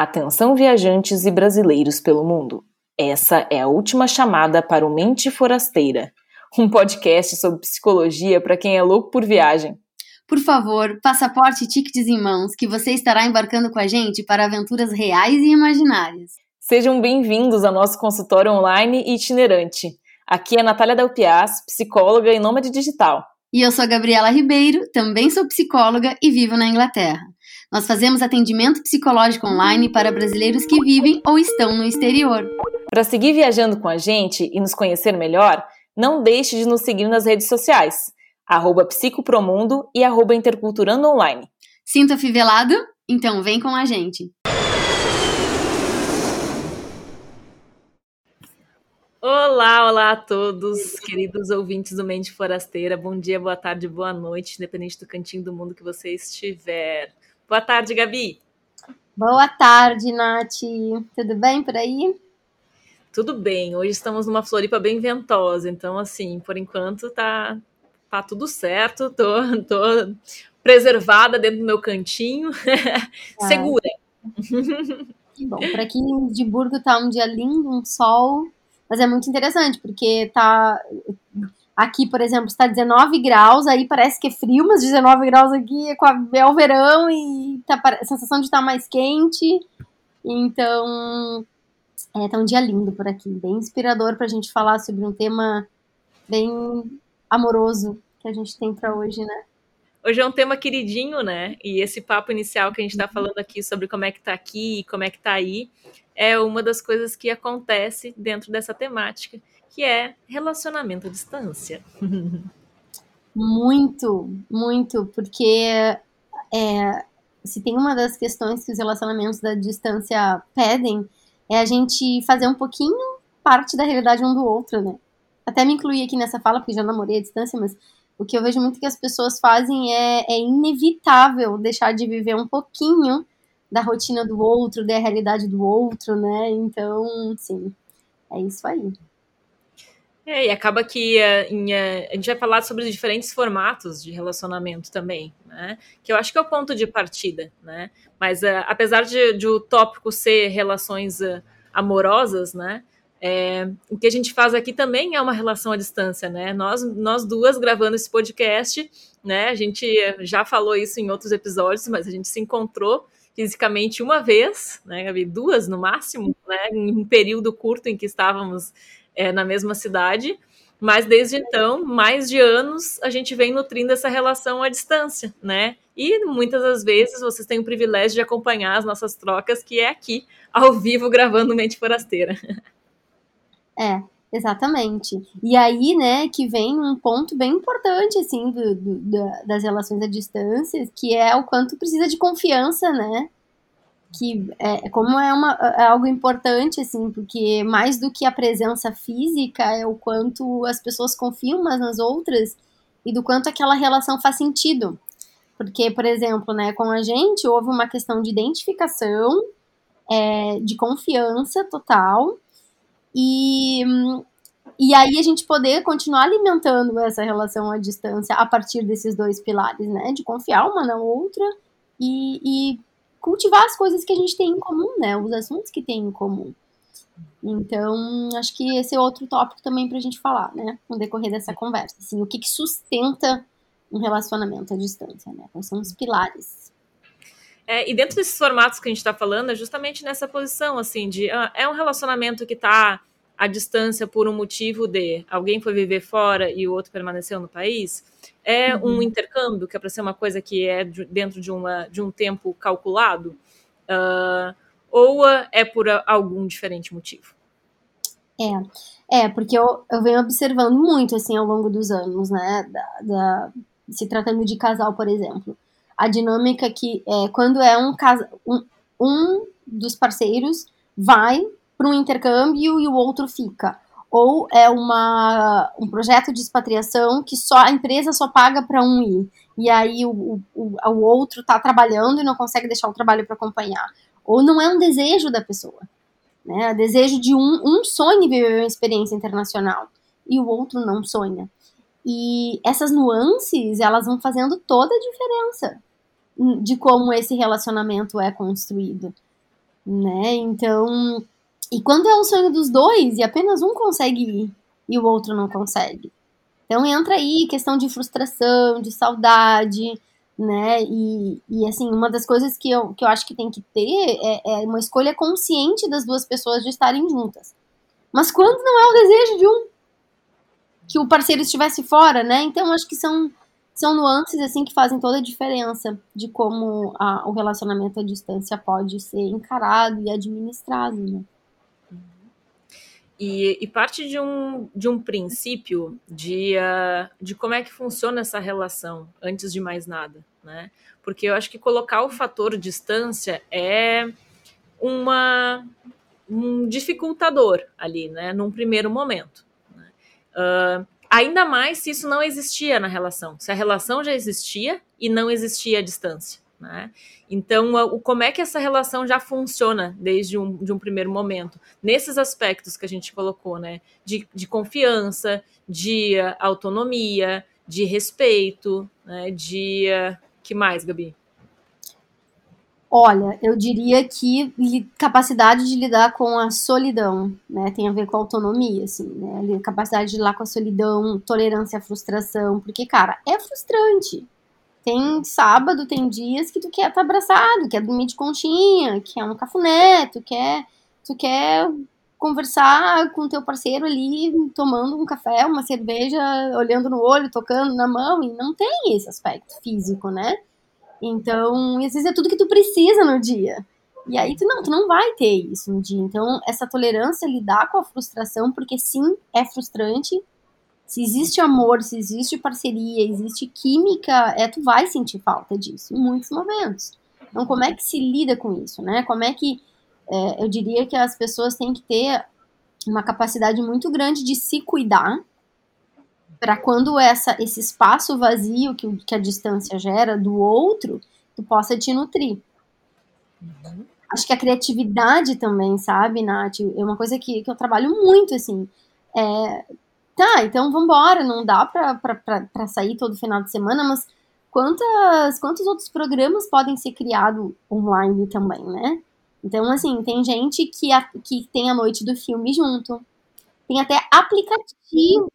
Atenção viajantes e brasileiros pelo mundo. Essa é a última chamada para o Mente Forasteira, um podcast sobre psicologia para quem é louco por viagem. Por favor, passaporte e tickets em mãos, que você estará embarcando com a gente para aventuras reais e imaginárias. Sejam bem-vindos ao nosso consultório online e itinerante. Aqui é Natália Dalpiaz, psicóloga e nômade digital. E eu sou a Gabriela Ribeiro, também sou psicóloga e vivo na Inglaterra. Nós fazemos atendimento psicológico online para brasileiros que vivem ou estão no exterior. Para seguir viajando com a gente e nos conhecer melhor, não deixe de nos seguir nas redes sociais, arroba psicopromundo e arroba interculturando online. Sinta fivelado? Então vem com a gente! Olá, olá a todos, queridos ouvintes do Mente Forasteira. Bom dia, boa tarde, boa noite, independente do cantinho do mundo que você estiver. Boa tarde, Gabi. Boa tarde, Nath. Tudo bem por aí? Tudo bem. Hoje estamos numa Floripa bem ventosa, então assim, por enquanto tá tá tudo certo. Tô, tô preservada dentro do meu cantinho, segura. Que bom. Por aqui de Burgo tá um dia lindo, um sol, mas é muito interessante porque tá Aqui, por exemplo, está 19 graus, aí parece que é frio, mas 19 graus aqui é, com é o verão e tá a sensação de estar tá mais quente. Então, é, tá um dia lindo por aqui, bem inspirador para a gente falar sobre um tema bem amoroso que a gente tem para hoje, né? Hoje é um tema queridinho, né? E esse papo inicial que a gente está falando aqui sobre como é que tá aqui e como é que tá aí é uma das coisas que acontece dentro dessa temática que é relacionamento à distância. Muito, muito, porque é, se tem uma das questões que os relacionamentos da distância pedem, é a gente fazer um pouquinho parte da realidade um do outro, né? Até me incluir aqui nessa fala, porque já namorei à distância, mas o que eu vejo muito que as pessoas fazem é, é inevitável deixar de viver um pouquinho da rotina do outro, da realidade do outro, né? Então, sim, é isso aí. É, e acaba que uh, em, uh, a gente vai falar sobre os diferentes formatos de relacionamento também, né? Que eu acho que é o ponto de partida, né? Mas uh, apesar de, de, o tópico ser relações amorosas, né? É, o que a gente faz aqui também é uma relação à distância, né? Nós, nós duas gravando esse podcast, né? A gente já falou isso em outros episódios, mas a gente se encontrou fisicamente uma vez, né? Duas no máximo, né? Em um período curto em que estávamos é, na mesma cidade, mas desde então, mais de anos, a gente vem nutrindo essa relação à distância, né? E muitas das vezes vocês têm o privilégio de acompanhar as nossas trocas, que é aqui, ao vivo, gravando Mente Forasteira. É, exatamente. E aí, né, que vem um ponto bem importante, assim, do, do, das relações à distância, que é o quanto precisa de confiança, né? que é, como é, uma, é algo importante, assim, porque mais do que a presença física é o quanto as pessoas confiam umas nas outras e do quanto aquela relação faz sentido. Porque, por exemplo, né, com a gente houve uma questão de identificação, é, de confiança total, e, e aí a gente poder continuar alimentando essa relação à distância a partir desses dois pilares, né, de confiar uma na outra e, e cultivar as coisas que a gente tem em comum, né? Os assuntos que tem em comum. Então, acho que esse é outro tópico também para a gente falar, né? No decorrer dessa conversa. Assim, o que, que sustenta um relacionamento à distância, né? Quais são os pilares? É, e dentro desses formatos que a gente está falando, é justamente nessa posição, assim, de ah, é um relacionamento que está à distância por um motivo de alguém foi viver fora e o outro permaneceu no país, é uhum. um intercâmbio que é para ser uma coisa que é dentro de, uma, de um tempo calculado, uh, ou é por algum diferente motivo? É, é porque eu, eu venho observando muito assim ao longo dos anos, né, da, da se tratando de casal, por exemplo, a dinâmica que é quando é um casal, um, um dos parceiros vai para um intercâmbio e o outro fica. Ou é uma, um projeto de expatriação que só a empresa só paga para um ir. E aí o, o, o outro está trabalhando e não consegue deixar o trabalho para acompanhar. Ou não é um desejo da pessoa. Né? É desejo de um, um sonho viver uma experiência internacional e o outro não sonha. E essas nuances, elas vão fazendo toda a diferença de como esse relacionamento é construído né? Então, e quando é o sonho dos dois e apenas um consegue ir e o outro não consegue. Então entra aí questão de frustração, de saudade, né? E, e assim, uma das coisas que eu, que eu acho que tem que ter é, é uma escolha consciente das duas pessoas de estarem juntas. Mas quando não é o desejo de um que o parceiro estivesse fora, né? Então acho que são são nuances assim que fazem toda a diferença de como a, o relacionamento à distância pode ser encarado e administrado, né? E, e, parte de um, de um princípio de, uh, de como é que funciona essa relação, antes de mais nada, né? Porque eu acho que colocar o fator distância é uma, um dificultador ali, né? Num primeiro momento. Né? Uh, ainda mais se isso não existia na relação. Se a relação já existia e não existia a distância. Né? Então, o, como é que essa relação já funciona desde um, de um primeiro momento? Nesses aspectos que a gente colocou, né? De, de confiança, de uh, autonomia, de respeito, né? de. Uh, que mais, Gabi? Olha, eu diria que capacidade de lidar com a solidão, né? Tem a ver com a autonomia, assim, né? Capacidade de lidar com a solidão, tolerância à frustração, porque, cara, é frustrante tem sábado, tem dias que tu quer estar tá abraçado, quer dormir de conchinha, quer um cafuné, tu quer, tu quer conversar com teu parceiro ali, tomando um café, uma cerveja, olhando no olho, tocando na mão, e não tem esse aspecto físico, né? Então, às vezes é tudo que tu precisa no dia. E aí tu não, tu não vai ter isso no dia. Então, essa tolerância, lidar com a frustração, porque sim, é frustrante, se existe amor, se existe parceria, existe química, é tu vai sentir falta disso em muitos momentos. Então, como é que se lida com isso, né? Como é que é, eu diria que as pessoas têm que ter uma capacidade muito grande de se cuidar para quando essa, esse espaço vazio que, que a distância gera do outro, tu possa te nutrir. Uhum. Acho que a criatividade também, sabe, Nath? É uma coisa que, que eu trabalho muito, assim. É, tá, então vamos embora, não dá para sair todo final de semana, mas quantas, quantos outros programas podem ser criados online também, né? Então, assim, tem gente que, a, que tem a noite do filme junto. Tem até aplicativo.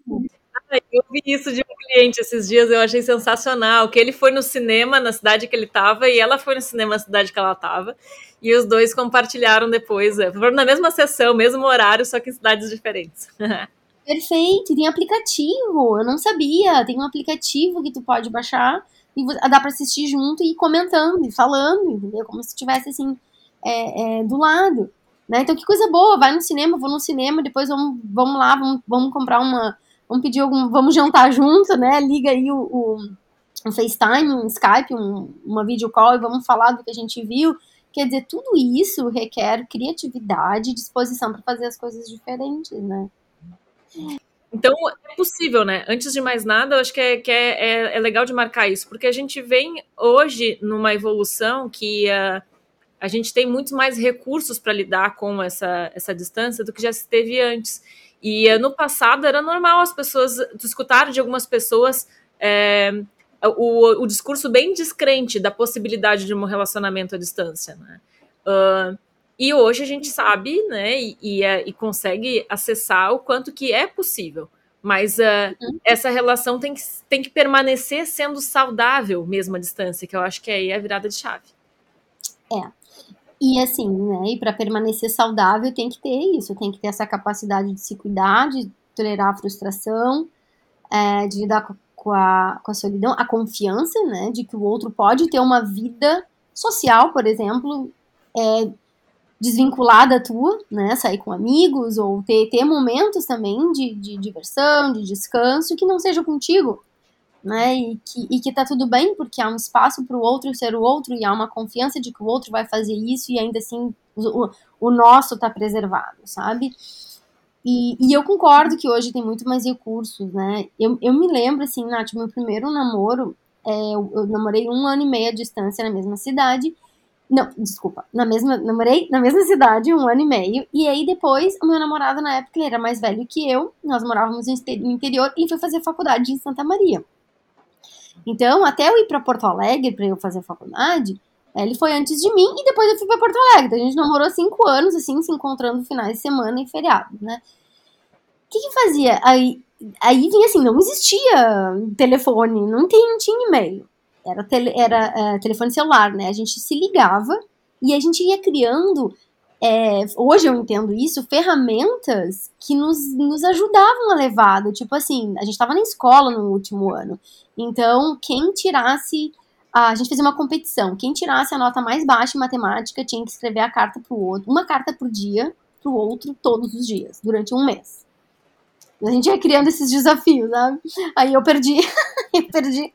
Eu vi isso de um cliente esses dias, eu achei sensacional. Que ele foi no cinema na cidade que ele estava e ela foi no cinema na cidade que ela estava. E os dois compartilharam depois. É, foram na mesma sessão, mesmo horário, só que em cidades diferentes. Perfeito, tem aplicativo, eu não sabia. Tem um aplicativo que tu pode baixar e dá para assistir junto e ir comentando e falando, entendeu? Como se estivesse assim é, é, do lado. Né? Então, que coisa boa, vai no cinema, vou no cinema, depois vamos, vamos lá, vamos, vamos comprar uma. Vamos pedir algum. Vamos jantar junto, né? Liga aí o, o um FaceTime, um Skype, um, uma video call e vamos falar do que a gente viu. Quer dizer, tudo isso requer criatividade disposição para fazer as coisas diferentes, né? Então, é possível, né? Antes de mais nada, eu acho que, é, que é, é, é legal de marcar isso, porque a gente vem hoje numa evolução que uh, a gente tem muito mais recursos para lidar com essa, essa distância do que já se teve antes. E uh, no passado era normal as pessoas, escutar de algumas pessoas é, o, o discurso bem descrente da possibilidade de um relacionamento à distância, né? Uh, e hoje a gente sabe, né, e, e, é, e consegue acessar o quanto que é possível. Mas uh, uhum. essa relação tem que, tem que permanecer sendo saudável mesmo à distância, que eu acho que aí é a virada de chave. É. E assim, né, e para permanecer saudável tem que ter isso, tem que ter essa capacidade de se cuidar, de tolerar a frustração, é, de lidar com, a, com a solidão, a confiança, né, de que o outro pode ter uma vida social, por exemplo, é, desvinculada tua, né? Sair com amigos ou ter, ter momentos também de, de diversão, de descanso que não seja contigo, né? E que, e que tá tudo bem, porque há um espaço para o outro ser o outro e há uma confiança de que o outro vai fazer isso e ainda assim o, o nosso tá preservado, sabe? E, e, eu concordo que hoje tem muito mais recursos, né? Eu, eu me lembro, assim, Nath, meu primeiro namoro, é, eu, eu namorei um ano e meio à distância na mesma cidade, não, desculpa. Na mesma, namorei na mesma cidade um ano e meio. E aí depois, o meu namorado na época ele era mais velho que eu. Nós morávamos no interior e foi fazer faculdade em Santa Maria. Então, até eu ir para Porto Alegre para eu fazer faculdade, Ele foi antes de mim e depois eu fui para Porto Alegre. Então a gente namorou cinco anos, assim, se encontrando finais de semana e feriado, né? O que que fazia? Aí, aí vinha assim, não existia telefone, não, não tinha e-mail. Era, tele, era é, telefone celular, né? A gente se ligava e a gente ia criando é, hoje eu entendo isso, ferramentas que nos, nos ajudavam a levar. Tipo assim, a gente estava na escola no último ano. Então, quem tirasse. A, gente fazia uma competição. Quem tirasse a nota mais baixa em matemática tinha que escrever a carta pro outro, uma carta por dia pro outro todos os dias, durante um mês. A gente ia criando esses desafios, sabe? Aí eu perdi, eu perdi.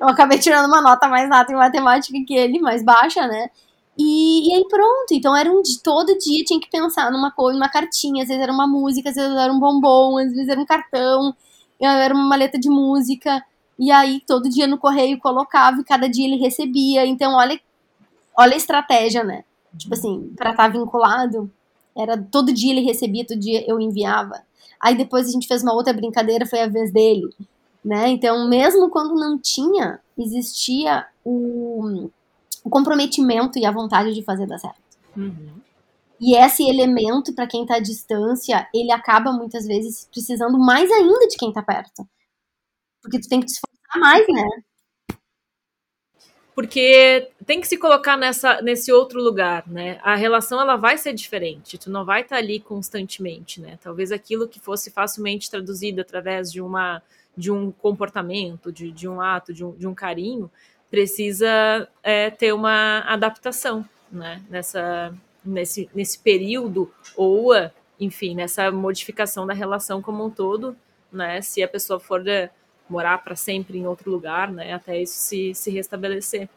Eu acabei tirando uma nota mais alta em matemática que ele, mais baixa, né? E, e aí pronto, então era um de todo dia tinha que pensar numa coisa, numa cartinha, às vezes era uma música, às vezes era um bombom, às vezes era um cartão, era uma maleta de música, e aí todo dia no correio colocava e cada dia ele recebia. Então olha, olha a estratégia, né? Tipo assim, para estar tá vinculado, era todo dia ele recebia, todo dia eu enviava. Aí depois a gente fez uma outra brincadeira, foi a vez dele, né? Então, mesmo quando não tinha, existia o o comprometimento e a vontade de fazer dar certo. Uhum. E esse elemento, para quem está à distância, ele acaba muitas vezes precisando mais ainda de quem está perto. Porque tu tem que te esforçar mais, né? Porque tem que se colocar nessa, nesse outro lugar, né? A relação ela vai ser diferente. Tu não vai estar tá ali constantemente, né? Talvez aquilo que fosse facilmente traduzido através de uma de um comportamento, de, de um ato, de um, de um carinho, precisa é, ter uma adaptação né, nessa, nesse, nesse período, ou, enfim, nessa modificação da relação como um todo, né, se a pessoa for é, morar para sempre em outro lugar, né, até isso se, se restabelecer.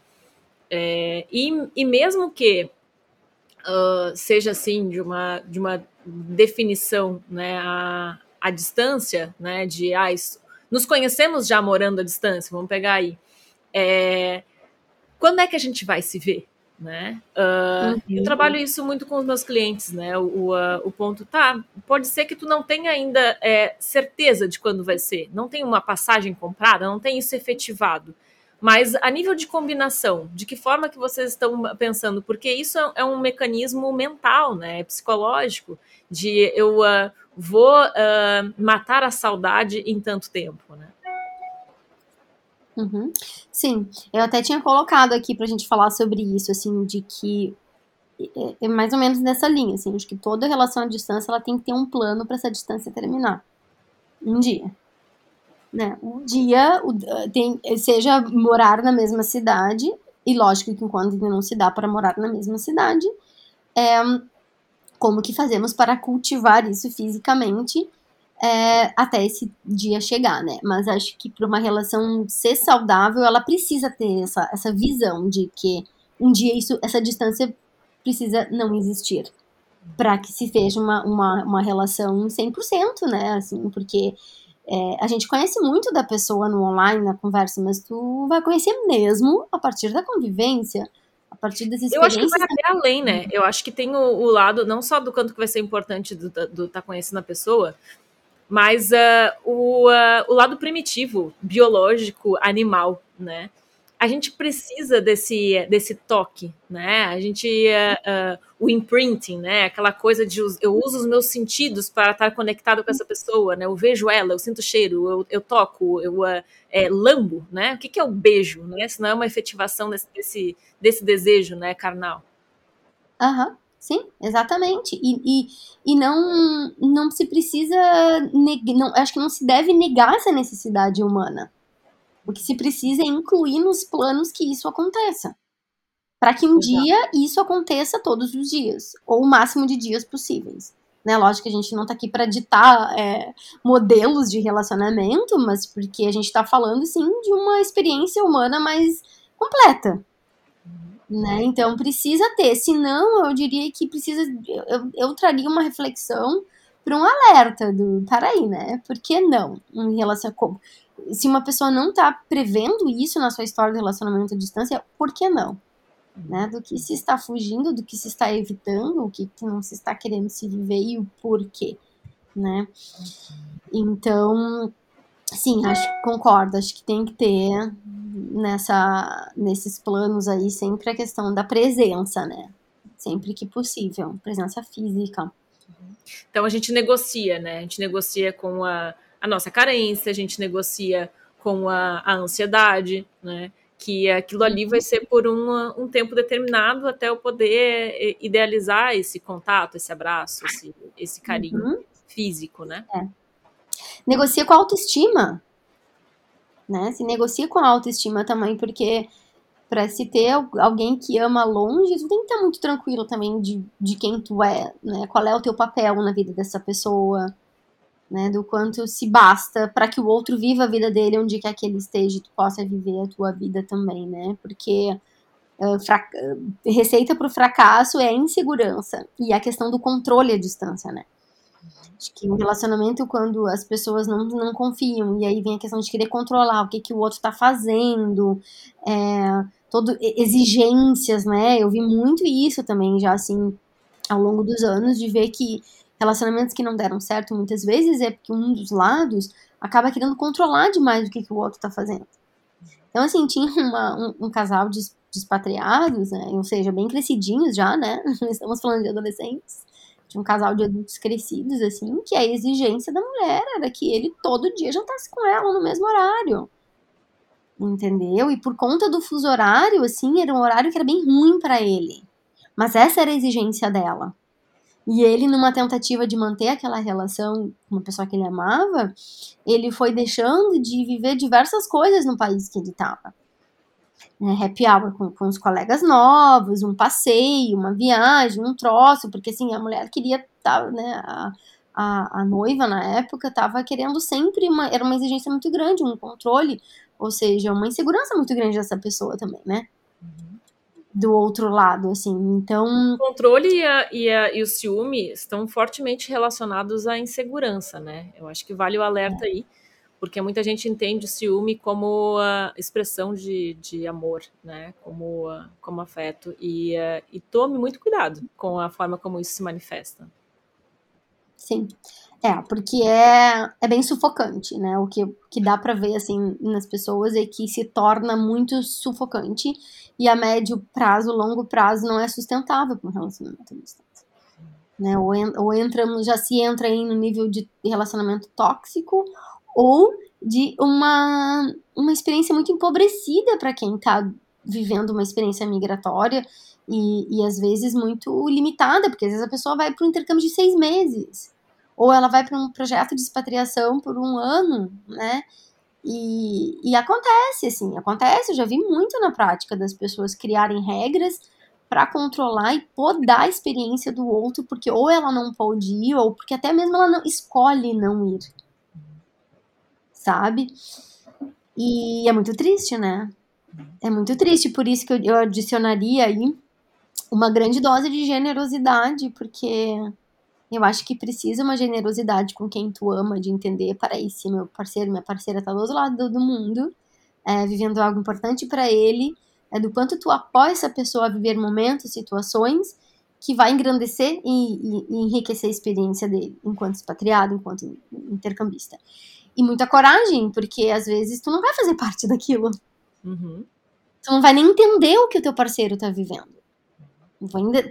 É, e, e mesmo que uh, seja assim, de uma, de uma definição né, a, a distância, né, de ah, isso, nos conhecemos já morando à distância, vamos pegar aí é, quando é que a gente vai se ver? Né? Uh, uhum. Eu trabalho isso muito com os meus clientes, né? O, uh, o ponto tá, pode ser que tu não tenha ainda é, certeza de quando vai ser, não tem uma passagem comprada, não tem isso efetivado. Mas a nível de combinação, de que forma que vocês estão pensando? Porque isso é, é um mecanismo mental, né? É psicológico, de eu uh, vou matar a saudade em tanto tempo, né? Uhum. Sim, eu até tinha colocado aqui pra gente falar sobre isso, assim, de que é, é mais ou menos nessa linha, assim, acho que toda relação à distância ela tem que ter um plano para essa distância terminar. Um dia. Né? Um dia tem, seja morar na mesma cidade, e lógico que enquanto não se dá para morar na mesma cidade, é, como que fazemos para cultivar isso fisicamente é, até esse dia chegar, né? Mas acho que para uma relação ser saudável, ela precisa ter essa, essa visão de que um dia isso, essa distância precisa não existir para que se veja uma, uma, uma relação 100%, né? Assim, porque é, a gente conhece muito da pessoa no online, na conversa, mas tu vai conhecer mesmo a partir da convivência, a partir das experiências. Eu acho que vai até além, né? Eu acho que tem o, o, lado, não só do canto que vai ser importante do estar tá conhecendo a pessoa, mas uh, o, uh, o lado primitivo, biológico, animal, né? A gente precisa desse, desse toque, né? A gente, uh, o imprinting, né? Aquela coisa de eu uso os meus sentidos para estar conectado com essa pessoa, né? Eu vejo ela, eu sinto cheiro, eu, eu toco, eu é, lambo, né? O que, que é o beijo, né? Se não é uma efetivação desse, desse, desse desejo, né? Carnal. Aham. Uhum. Sim, exatamente. E, e, e não, não se precisa. Não, acho que não se deve negar essa necessidade humana. O que se precisa é incluir nos planos que isso aconteça. Para que um Exato. dia isso aconteça todos os dias, ou o máximo de dias possíveis. Né? Lógico que a gente não está aqui para ditar é, modelos de relacionamento, mas porque a gente está falando, sim, de uma experiência humana mais completa né? Então precisa ter, senão eu diria que precisa, eu, eu traria uma reflexão para um alerta do, para aí, né? Por que não? Em relação a como, se uma pessoa não está prevendo isso na sua história de relacionamento à distância, por que não? Né? Do que se está fugindo, do que se está evitando, o que, que não se está querendo se viver e o porquê, né? Então, Sim, acho concordo. Acho que tem que ter nessa, nesses planos aí sempre a questão da presença, né? Sempre que possível, presença física. Então a gente negocia, né? A gente negocia com a, a nossa carência, a gente negocia com a, a ansiedade, né? Que aquilo ali vai ser por um, um tempo determinado até eu poder eh, idealizar esse contato, esse abraço, esse, esse carinho uhum. físico, né? É. Negocia com a autoestima, né? Se negocia com a autoestima também, porque para se ter alguém que ama longe, tu tem que estar muito tranquilo também de, de quem tu é, né? Qual é o teu papel na vida dessa pessoa, né? Do quanto se basta para que o outro viva a vida dele onde quer que ele esteja, tu possa viver a tua vida também, né? Porque uh, receita para o fracasso é a insegurança e a questão do controle à distância, né? Acho que um relacionamento, quando as pessoas não, não confiam, e aí vem a questão de querer controlar o que, que o outro está fazendo, é, todo, exigências, né? Eu vi muito isso também, já assim, ao longo dos anos, de ver que relacionamentos que não deram certo muitas vezes é porque um dos lados acaba querendo controlar demais o que, que o outro está fazendo. Então, assim, tinha uma, um, um, casal de expatriados, né? Ou seja, bem crescidinhos já, né? Estamos falando de adolescentes de um casal de adultos crescidos, assim, que a exigência da mulher era que ele todo dia jantasse com ela no mesmo horário. Entendeu? E por conta do fuso horário, assim, era um horário que era bem ruim para ele. Mas essa era a exigência dela. E ele, numa tentativa de manter aquela relação com uma pessoa que ele amava, ele foi deixando de viver diversas coisas no país que ele estava né, happy hour com, com os colegas novos, um passeio, uma viagem, um troço, porque assim, a mulher queria, tá, né, a, a, a noiva na época estava querendo sempre, uma, era uma exigência muito grande, um controle, ou seja, uma insegurança muito grande dessa pessoa também, né? Uhum. Do outro lado, assim, então... O controle e, a, e, a, e o ciúme estão fortemente relacionados à insegurança, né? Eu acho que vale o alerta é. aí, porque muita gente entende o ciúme como a expressão de, de amor, né? Como, como afeto. E, uh, e tome muito cuidado com a forma como isso se manifesta. Sim. É, porque é, é bem sufocante, né? O que, que dá para ver, assim, nas pessoas é que se torna muito sufocante e a médio prazo, longo prazo não é sustentável para um relacionamento à distância. Né? Ou, ou entramos, já se entra aí no nível de relacionamento tóxico ou de uma, uma experiência muito empobrecida para quem está vivendo uma experiência migratória e, e às vezes muito limitada, porque às vezes a pessoa vai para um intercâmbio de seis meses, ou ela vai para um projeto de expatriação por um ano, né? E, e acontece, assim, acontece, eu já vi muito na prática das pessoas criarem regras para controlar e podar a experiência do outro, porque ou ela não pode ir, ou porque até mesmo ela não escolhe não ir sabe? E é muito triste, né? É muito triste, por isso que eu, adicionaria aí uma grande dose de generosidade, porque eu acho que precisa uma generosidade com quem tu ama, de entender, para esse meu parceiro, minha parceira tá do outro lado do mundo, é, vivendo algo importante para ele, é do quanto tu apoia essa pessoa a viver momentos, situações que vai engrandecer e, e, e enriquecer a experiência dele, enquanto expatriado, enquanto intercambista e muita coragem, porque às vezes tu não vai fazer parte daquilo. Uhum. Tu não vai nem entender o que o teu parceiro tá vivendo.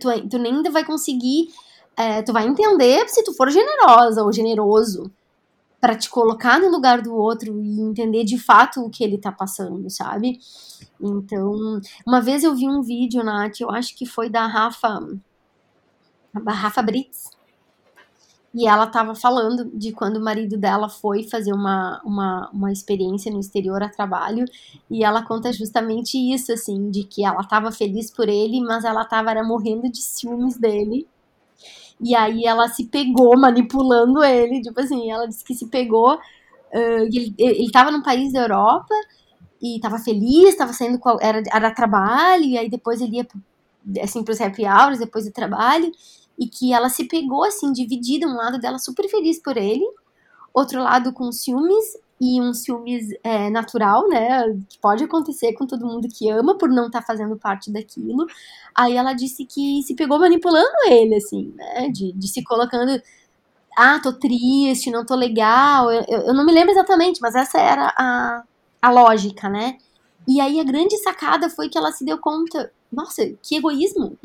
Tu, tu, nem ainda vai conseguir. É, tu vai entender se tu for generosa ou generoso para te colocar no lugar do outro e entender de fato o que ele tá passando, sabe? Então, uma vez eu vi um vídeo, Nath, eu acho que foi da Rafa. A Rafa Brits, e ela estava falando de quando o marido dela foi fazer uma, uma, uma experiência no exterior a trabalho. E ela conta justamente isso, assim, de que ela estava feliz por ele, mas ela estava morrendo de ciúmes dele. E aí ela se pegou manipulando ele, tipo assim, ela disse que se pegou. Uh, ele, ele tava num país da Europa e tava feliz, tava saindo, era, era trabalho, e aí depois ele ia assim, pros happy hours, depois do trabalho, e que ela se pegou assim dividida, um lado dela super feliz por ele, outro lado com ciúmes e um ciúmes é, natural, né, que pode acontecer com todo mundo que ama por não estar tá fazendo parte daquilo. Aí ela disse que se pegou manipulando ele, assim, né, de, de se colocando ah, tô triste, não tô legal. Eu, eu, eu, não me lembro exatamente, mas essa era a, a lógica, né? E aí a grande sacada foi que ela se deu conta, nossa, que egoísmo.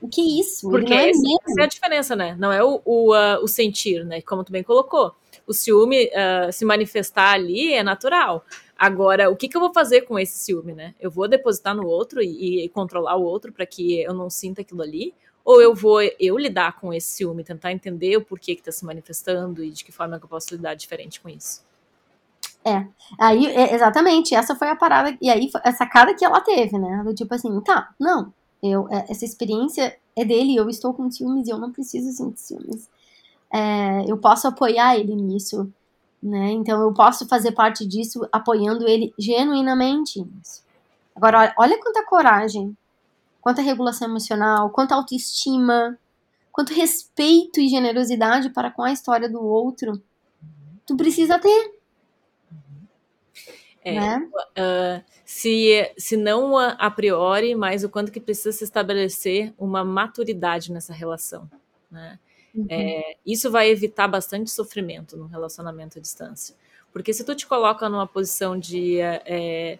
O que é isso? Porque é essa, essa, é a diferença, né? Não é o, o, uh, o sentir, né? Como tu bem colocou. O ciúme uh, se manifestar ali é natural. Agora, o que, que eu vou fazer com esse ciúme, né? Eu vou depositar no outro e, e controlar o outro para que eu não sinta aquilo ali? Ou eu vou eu lidar com esse ciúme, tentar entender o porquê que está se manifestando e de que forma eu posso lidar diferente com isso? É, aí, é, exatamente, essa foi a parada, e aí a sacada que ela teve, né? Do tipo assim, tá, não, eu, é, essa experiência é dele, eu estou com ciúmes e eu não preciso sentir ciúmes. É, eu posso apoiar ele nisso, né? Então eu posso fazer parte disso apoiando ele genuinamente nisso. Agora, olha quanta coragem, quanta regulação emocional, quanta autoestima, quanto respeito e generosidade para com a história do outro tu precisa ter. É, né? uh, se, se não a, a, priori, mas o quanto que precisa se estabelecer uma maturidade nessa relação. Né? Uhum. É, isso vai evitar bastante sofrimento no relacionamento à distância. Porque se tu te coloca numa posição de é,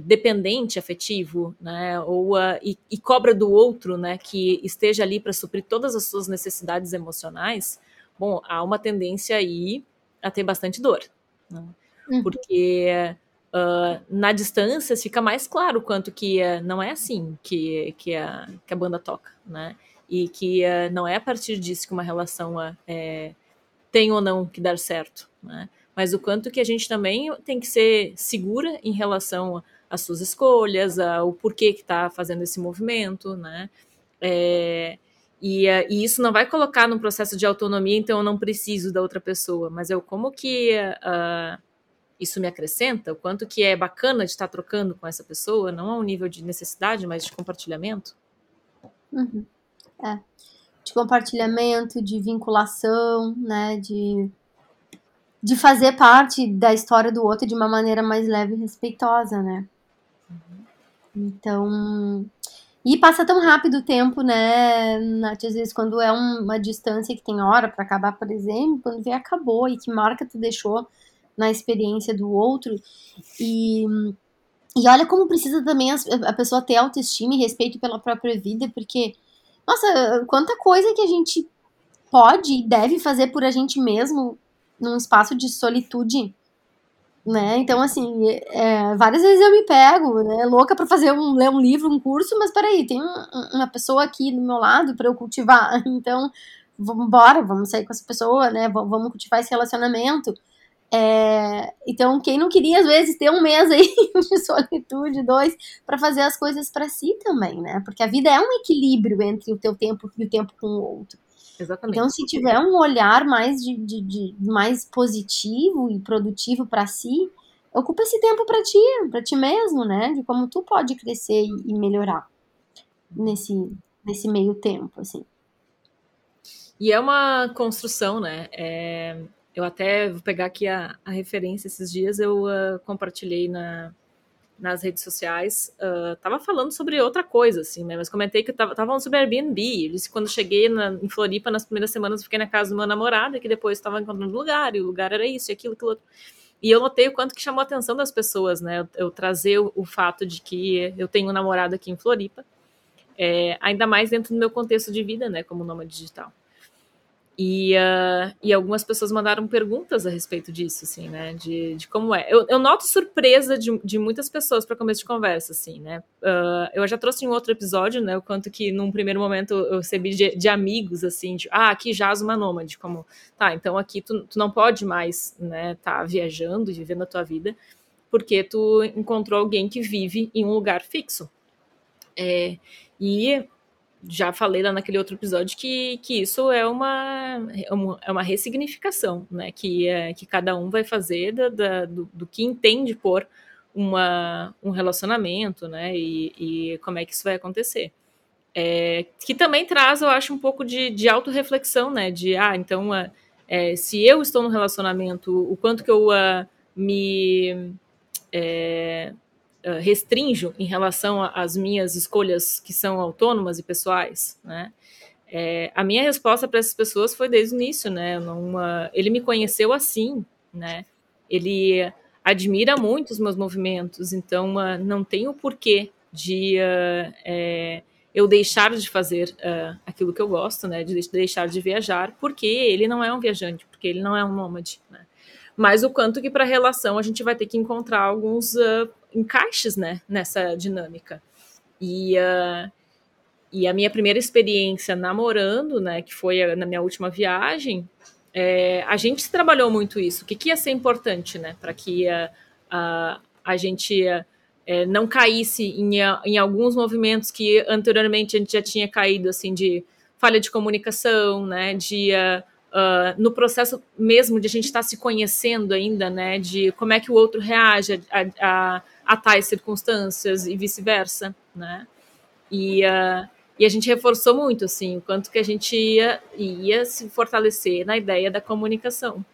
dependente afetivo, né, ou uh, e, e, cobra do outro, né, que esteja ali para suprir todas as suas necessidades emocionais, bom, há uma tendência aí a ter bastante dor, né? uhum. porque uh, na distância fica mais claro quanto que uh, não é assim que, que, a, que a banda toca, né? E que uh, não é a partir disso que uma relação é, tem ou não que dar certo, né? Mas o quanto que a gente também tem que ser segura em relação às suas escolhas, ao porquê que está fazendo esse movimento, né? É, e, e, isso não vai colocar num processo de autonomia, então eu não preciso da outra pessoa, mas eu como que uh, isso me acrescenta, o quanto que é bacana de estar trocando com essa pessoa, não a um nível de necessidade, mas de compartilhamento. Uhum. É. De compartilhamento, de vinculação, né? De, de fazer parte da história do outro de uma maneira mais leve e respeitosa, né? Uhum. Então. E passa tão rápido o tempo, né, Nath? Às vezes, quando é uma distância que tem hora para acabar, por exemplo, quando vê, acabou e que marca tu deixou na experiência do outro. E, e olha como precisa também a, a pessoa ter autoestima e respeito pela própria vida, porque, nossa, quanta coisa que a gente pode e deve fazer por a gente mesmo num espaço de solitude, né? Então, assim, é, várias vezes eu me pego, né, louca para fazer um, ler um livro, um curso, mas peraí, tem um, uma pessoa aqui do meu lado para eu cultivar, então, vamos embora, vamos sair com essa pessoa, né, vamos cultivar esse relacionamento, é, então, quem não queria, às vezes, ter um mês aí de solitude, dois, para fazer as coisas para si também, né? Porque a vida é um equilíbrio entre o teu tempo e o tempo com o outro. Exatamente. Então, se tiver um olhar mais, de, de, de mais positivo e produtivo para si, ocupa esse tempo para ti, para ti mesmo, né? De como tu pode crescer e, melhorar nesse, nesse meio tempo, assim. E é uma construção, né? É, eu até vou pegar aqui a, a referência esses dias, eu uh, compartilhei na, nas redes sociais, uh, tava falando sobre outra coisa, assim, né? Mas comentei que tava, tava falando sobre Airbnb. Eu disse quando cheguei na, em Floripa, nas primeiras semanas, eu fiquei na casa do meu namorado, que depois estava encontrando lugar, e o lugar era isso, e aquilo, aquilo outro. E eu notei o quanto que chamou a atenção das pessoas, né? Eu, eu trazer o, o, fato de que eu tenho um namorado aqui em Floripa, é, ainda mais dentro do meu contexto de vida, né? Como nômade digital. E, uh, e algumas pessoas mandaram perguntas a respeito disso, assim, né? De, de como é. Eu, eu noto surpresa de, de muitas pessoas para começo de conversa, assim, né? Uh, eu já trouxe em outro episódio, né? O quanto que num primeiro momento eu recebi de, de amigos, assim, de, ah, aqui jaz uma nômade, como, tá, então aqui tu, tu não pode mais, né, tá viajando e vivendo a tua vida, porque tu encontrou alguém que vive em um lugar fixo. É, e já falei lá naquele outro episódio que, que isso é uma, é uma ressignificação, né? Que, é, que cada um vai fazer da, da, do, do, que entende por uma, um relacionamento, né? E, e como é que isso vai acontecer. É, que também traz, eu acho, um pouco de, de autorreflexão, né? De, ah, então, é, se eu estou no relacionamento, o quanto que eu uh, me... É, uh, restrinjo em relação às minhas escolhas que são autônomas e pessoais, né? é, a minha resposta para essas pessoas foi desde o início, né? Uh, ele me conheceu assim, né? Ele admira muito os meus movimentos, então uh, não tem o porquê de uh, é, eu deixar de fazer uh, aquilo que eu gosto, né? De deixar de viajar, porque ele não é um viajante, porque ele não é um nômade, né? Mas o quanto que para a relação a gente vai ter que encontrar alguns encaixes, né? Nessa dinâmica. E, e a minha primeira experiência namorando, né? Que foi na minha última viagem, é, a gente trabalhou muito isso. O que, que ia ser importante, né, para que a, a, gente é, não caísse em, em alguns movimentos que anteriormente a gente já tinha caído, assim, de falha de comunicação, né, de uh, no processo mesmo de a gente estar tá se conhecendo ainda, né, de como é que o outro reage a, a, a tais circunstâncias e vice-versa, né, e uh, e a gente reforçou muito, assim, o quanto que a gente ia, ia se fortalecer na ideia da comunicação.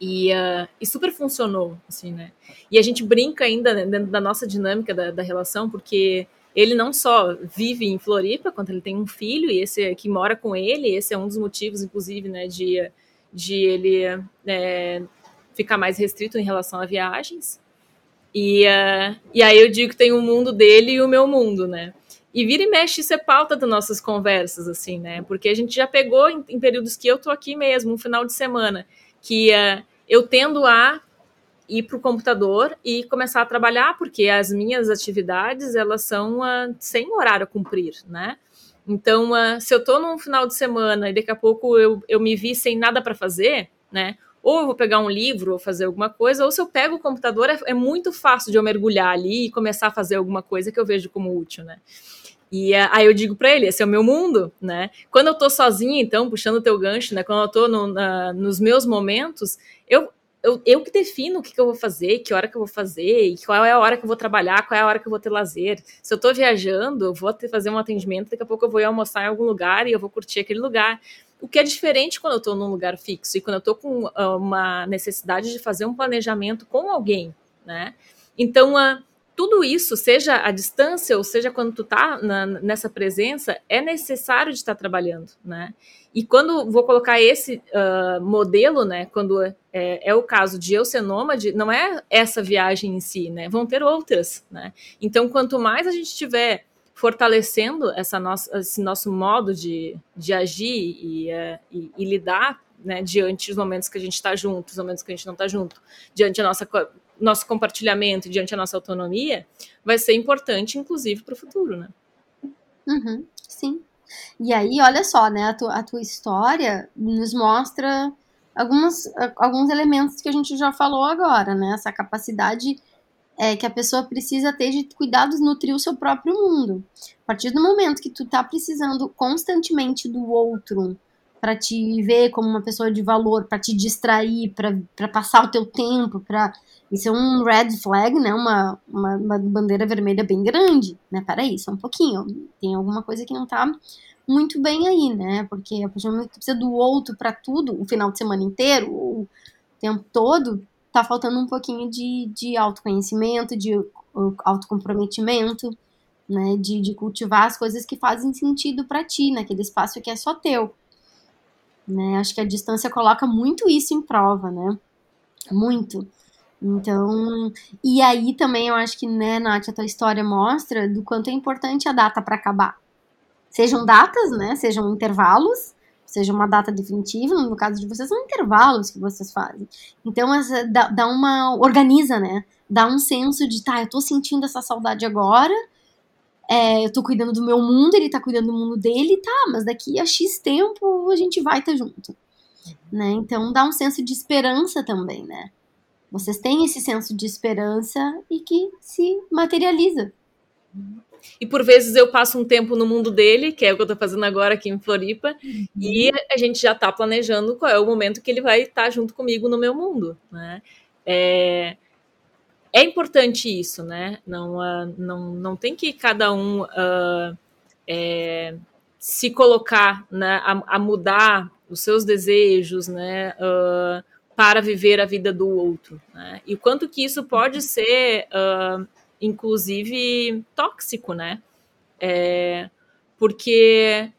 E, uh, e super funcionou, assim, né? E a gente brinca ainda né, dentro da nossa dinâmica da, da relação, porque ele não só vive em Floripa, quanto ele tem um filho, e esse que mora com ele, esse é um dos motivos, inclusive, né, de, de ele é, ficar mais restrito em relação a viagens. E, uh, e aí eu digo que tem o mundo dele e o meu mundo, né? E vira e mexe, isso é pauta das nossas conversas, assim, né? Porque a gente já pegou em, em períodos que eu tô aqui mesmo, um final de semana, que uh, eu tendo a ir para o computador e começar a trabalhar, porque as minhas atividades, elas são uh, sem horário a cumprir, né? Então, uh, se eu tô num final de semana e daqui a pouco eu, eu me vi sem nada para fazer, né? Ou eu vou pegar um livro ou fazer alguma coisa, ou se eu pego o computador, é, é muito fácil de eu mergulhar ali e começar a fazer alguma coisa que eu vejo como útil, né? E eh, aí eu digo para ele, esse é o meu mundo, né? Quando eu tô sozinha, então, puxando o teu gancho, né? Quando eu tô no, na, nos meus momentos, eu, eu, eu que defino o que, que, eu vou fazer, que hora que eu vou fazer, e qual é a hora que eu vou trabalhar, qual é a hora que eu vou ter lazer. Se eu tô viajando, eu vou ter, fazer um atendimento, daqui a pouco eu vou almoçar em algum lugar e eu vou curtir aquele lugar. O que é diferente quando eu tô num lugar fixo e quando eu tô com uh, uma necessidade de fazer um planejamento com alguém, né? Então, uh, tudo isso, seja a distância ou seja quando tu tá na, nessa presença, é necessário de estar trabalhando, né? E quando vou colocar esse uh, modelo, né? Quando é, é, o caso de eu ser nômade, não é essa viagem em si, né? Vão ter outras, né? Então, quanto mais a gente estiver fortalecendo essa nossa, esse nosso modo de, de agir e, uh, e, e lidar né, diante dos momentos que a gente está junto, os momentos que a gente não está junto, diante da nossa nosso compartilhamento diante da nossa autonomia vai ser importante, inclusive, para o futuro, né? Uhum, sim. E aí, olha só, né? A, tu, a tua história nos mostra algumas, alguns elementos que a gente já falou agora, né? Essa capacidade é, que a pessoa precisa ter de cuidados nutrir o seu próprio mundo. A partir do momento que tu tá precisando constantemente do outro para te ver como uma pessoa de valor, para te distrair, para passar o teu tempo, para isso é um red flag, né? Uma, uma, uma, bandeira vermelha bem grande, né? Peraí, só um pouquinho. Tem alguma coisa que não tá muito bem aí, né? Porque a pessoa que precisa do outro para tudo, o final de semana inteiro, o tempo todo, tá faltando um pouquinho de, de autoconhecimento, de autocomprometimento, né? De, de cultivar as coisas que fazem sentido para ti, naquele espaço que é só teu. Né? Acho que a distância coloca muito isso em prova, né? Muito. Então, e aí também eu acho que, né, Nath, a tua história mostra do quanto é importante a data para acabar. Sejam datas, né, sejam intervalos, seja uma data definitiva, no caso de vocês, são intervalos que vocês fazem. Então, essa, dá, dá uma. organiza, né? Dá um senso de, tá, eu tô sentindo essa saudade agora, é, eu tô cuidando do meu mundo, ele tá cuidando do mundo dele, tá, mas daqui a X tempo a gente vai estar tá junto. Né? Então dá um senso de esperança também, né? Vocês têm esse senso de esperança e que se materializa. E por vezes eu passo um tempo no mundo dele, que é o que eu estou fazendo agora aqui em Floripa, uhum. e a gente já está planejando qual é o momento que ele vai estar tá junto comigo no meu mundo. Né? É, é importante isso, né? Não, uh, não, não tem que cada um uh, é, se colocar né, a, a, mudar os seus desejos, né? Uh, para viver a vida do outro. Né? E o quanto que isso pode ser, uh, inclusive, tóxico, né? É, porque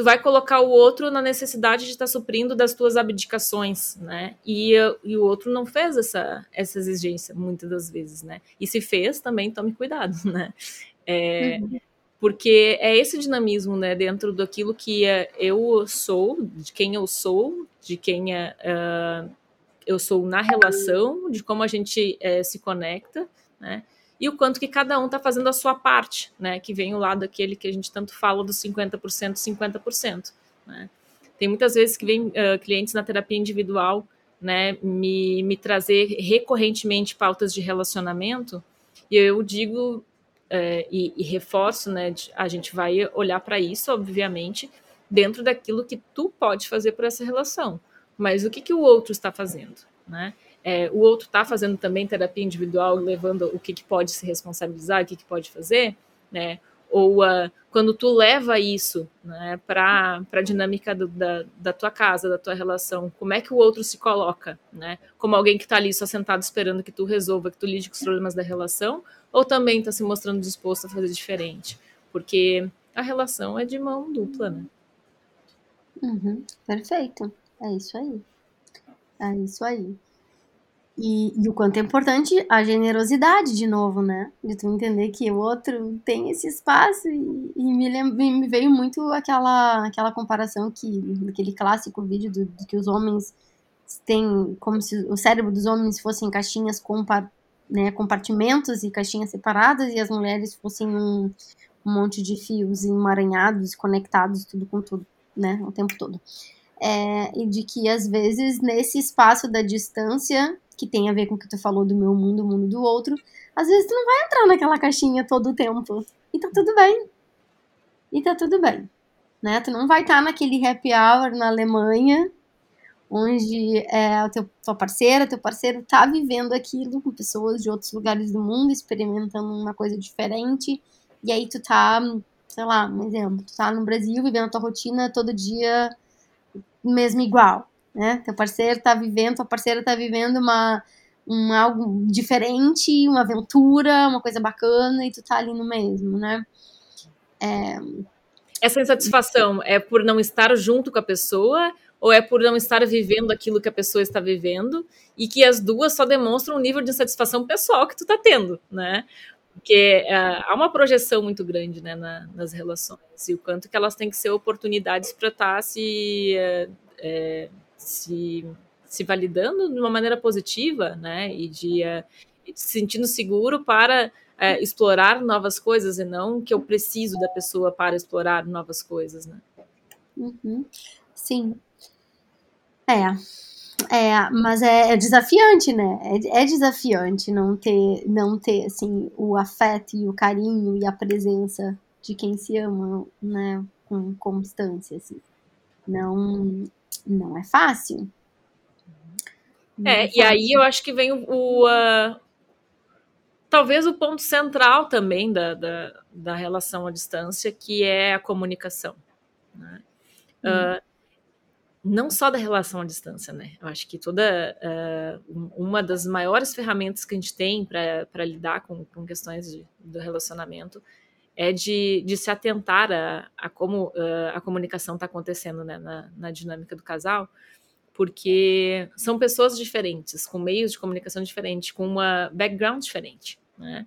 tu vai colocar o outro na necessidade de estar tá suprindo das tuas abdicações, né? E, e o outro não fez essa, essa exigência, muitas das vezes, né? E se fez, também tome cuidado, né? É, uhum. Porque é esse dinamismo, né? Dentro daquilo que é, eu sou, de quem eu sou, de quem é, uh, eu sou na relação, de como a gente é, se conecta, né? E o quanto que cada um está fazendo a sua parte, né? Que vem o lado aquele que a gente tanto fala dos 50%, 50%. Né? Tem muitas vezes que vem uh, clientes na terapia individual, né, me, me trazer recorrentemente pautas de relacionamento, e eu digo uh, e, e, reforço, né, a gente vai olhar para isso, obviamente, dentro daquilo que tu pode fazer por essa relação, mas o que, que o outro está fazendo, né? É, o outro está fazendo também terapia individual, levando o que, que pode se responsabilizar, o que, que pode fazer, né? Ou uh, quando tu leva isso né, para a dinâmica do, da, da tua casa, da tua relação, como é que o outro se coloca, né? Como alguém que está ali só sentado esperando que tu resolva, que tu lide com os problemas da relação, ou também está se mostrando disposto a fazer diferente? Porque a relação é de mão dupla, né? Uhum, perfeito. É isso aí. É isso aí. E, e, o quanto é importante a generosidade, de novo, né? De tu entender que o outro tem esse espaço. E, e me, me veio muito aquela, aquela comparação que, aquele clássico vídeo do, do, que os homens têm, como se o cérebro dos homens fossem caixinhas compa, né, compartimentos e caixinhas separadas, e as mulheres fossem um, um monte de fios emaranhados, conectados, tudo com tudo, né? O tempo todo. É, e de que às vezes nesse espaço da distância que tem a ver com o que tu falou do meu mundo, o mundo do outro, às vezes tu não vai entrar naquela caixinha todo o tempo. E tá tudo bem. E tá tudo bem. Né? Tu não vai estar tá naquele happy hour na Alemanha, onde é, o teu, tua parceira, teu parceiro tá vivendo aquilo com pessoas de outros lugares do mundo, experimentando uma coisa diferente. E aí tu tá, sei lá, um exemplo, tu tá no Brasil vivendo a tua rotina todo dia mesmo igual né? Teu parceiro tá vivendo, tua parceira tá vivendo uma, um algo diferente, uma aventura, uma coisa bacana e tu tá ali no mesmo, né? É... Essa insatisfação é por não estar junto com a pessoa ou é por não estar vivendo aquilo que a pessoa está vivendo e que as duas só demonstram um nível de insatisfação pessoal que tu tá tendo, né? Porque uh, há uma projeção muito grande né, na, nas relações e o quanto que elas têm que ser oportunidades para estar tá se uh, se, se validando de uma maneira positiva, né? E de uh, se sentindo seguro para uh, explorar novas coisas e não que eu preciso da pessoa para explorar novas coisas, né? Uhum. Sim. É. É, mas é, é desafiante, né? É, é, desafiante não ter, não ter, assim, o afeto e o carinho e a presença de quem se ama, né? Com constância, assim. Não, não é fácil. Não é, é fácil. e aí eu acho que vem o. o uh, talvez o ponto central também da, da, da, relação à distância, que é a comunicação. Né? Hum. Uh, não só da relação à distância, né? Eu acho que toda uh, uma das maiores ferramentas que a gente tem para lidar com, com questões de, do relacionamento é de, de se atentar a, a como uh, a comunicação está acontecendo né, na, na dinâmica do casal, porque são pessoas diferentes, com meios de comunicação diferentes, com uma background diferente, né?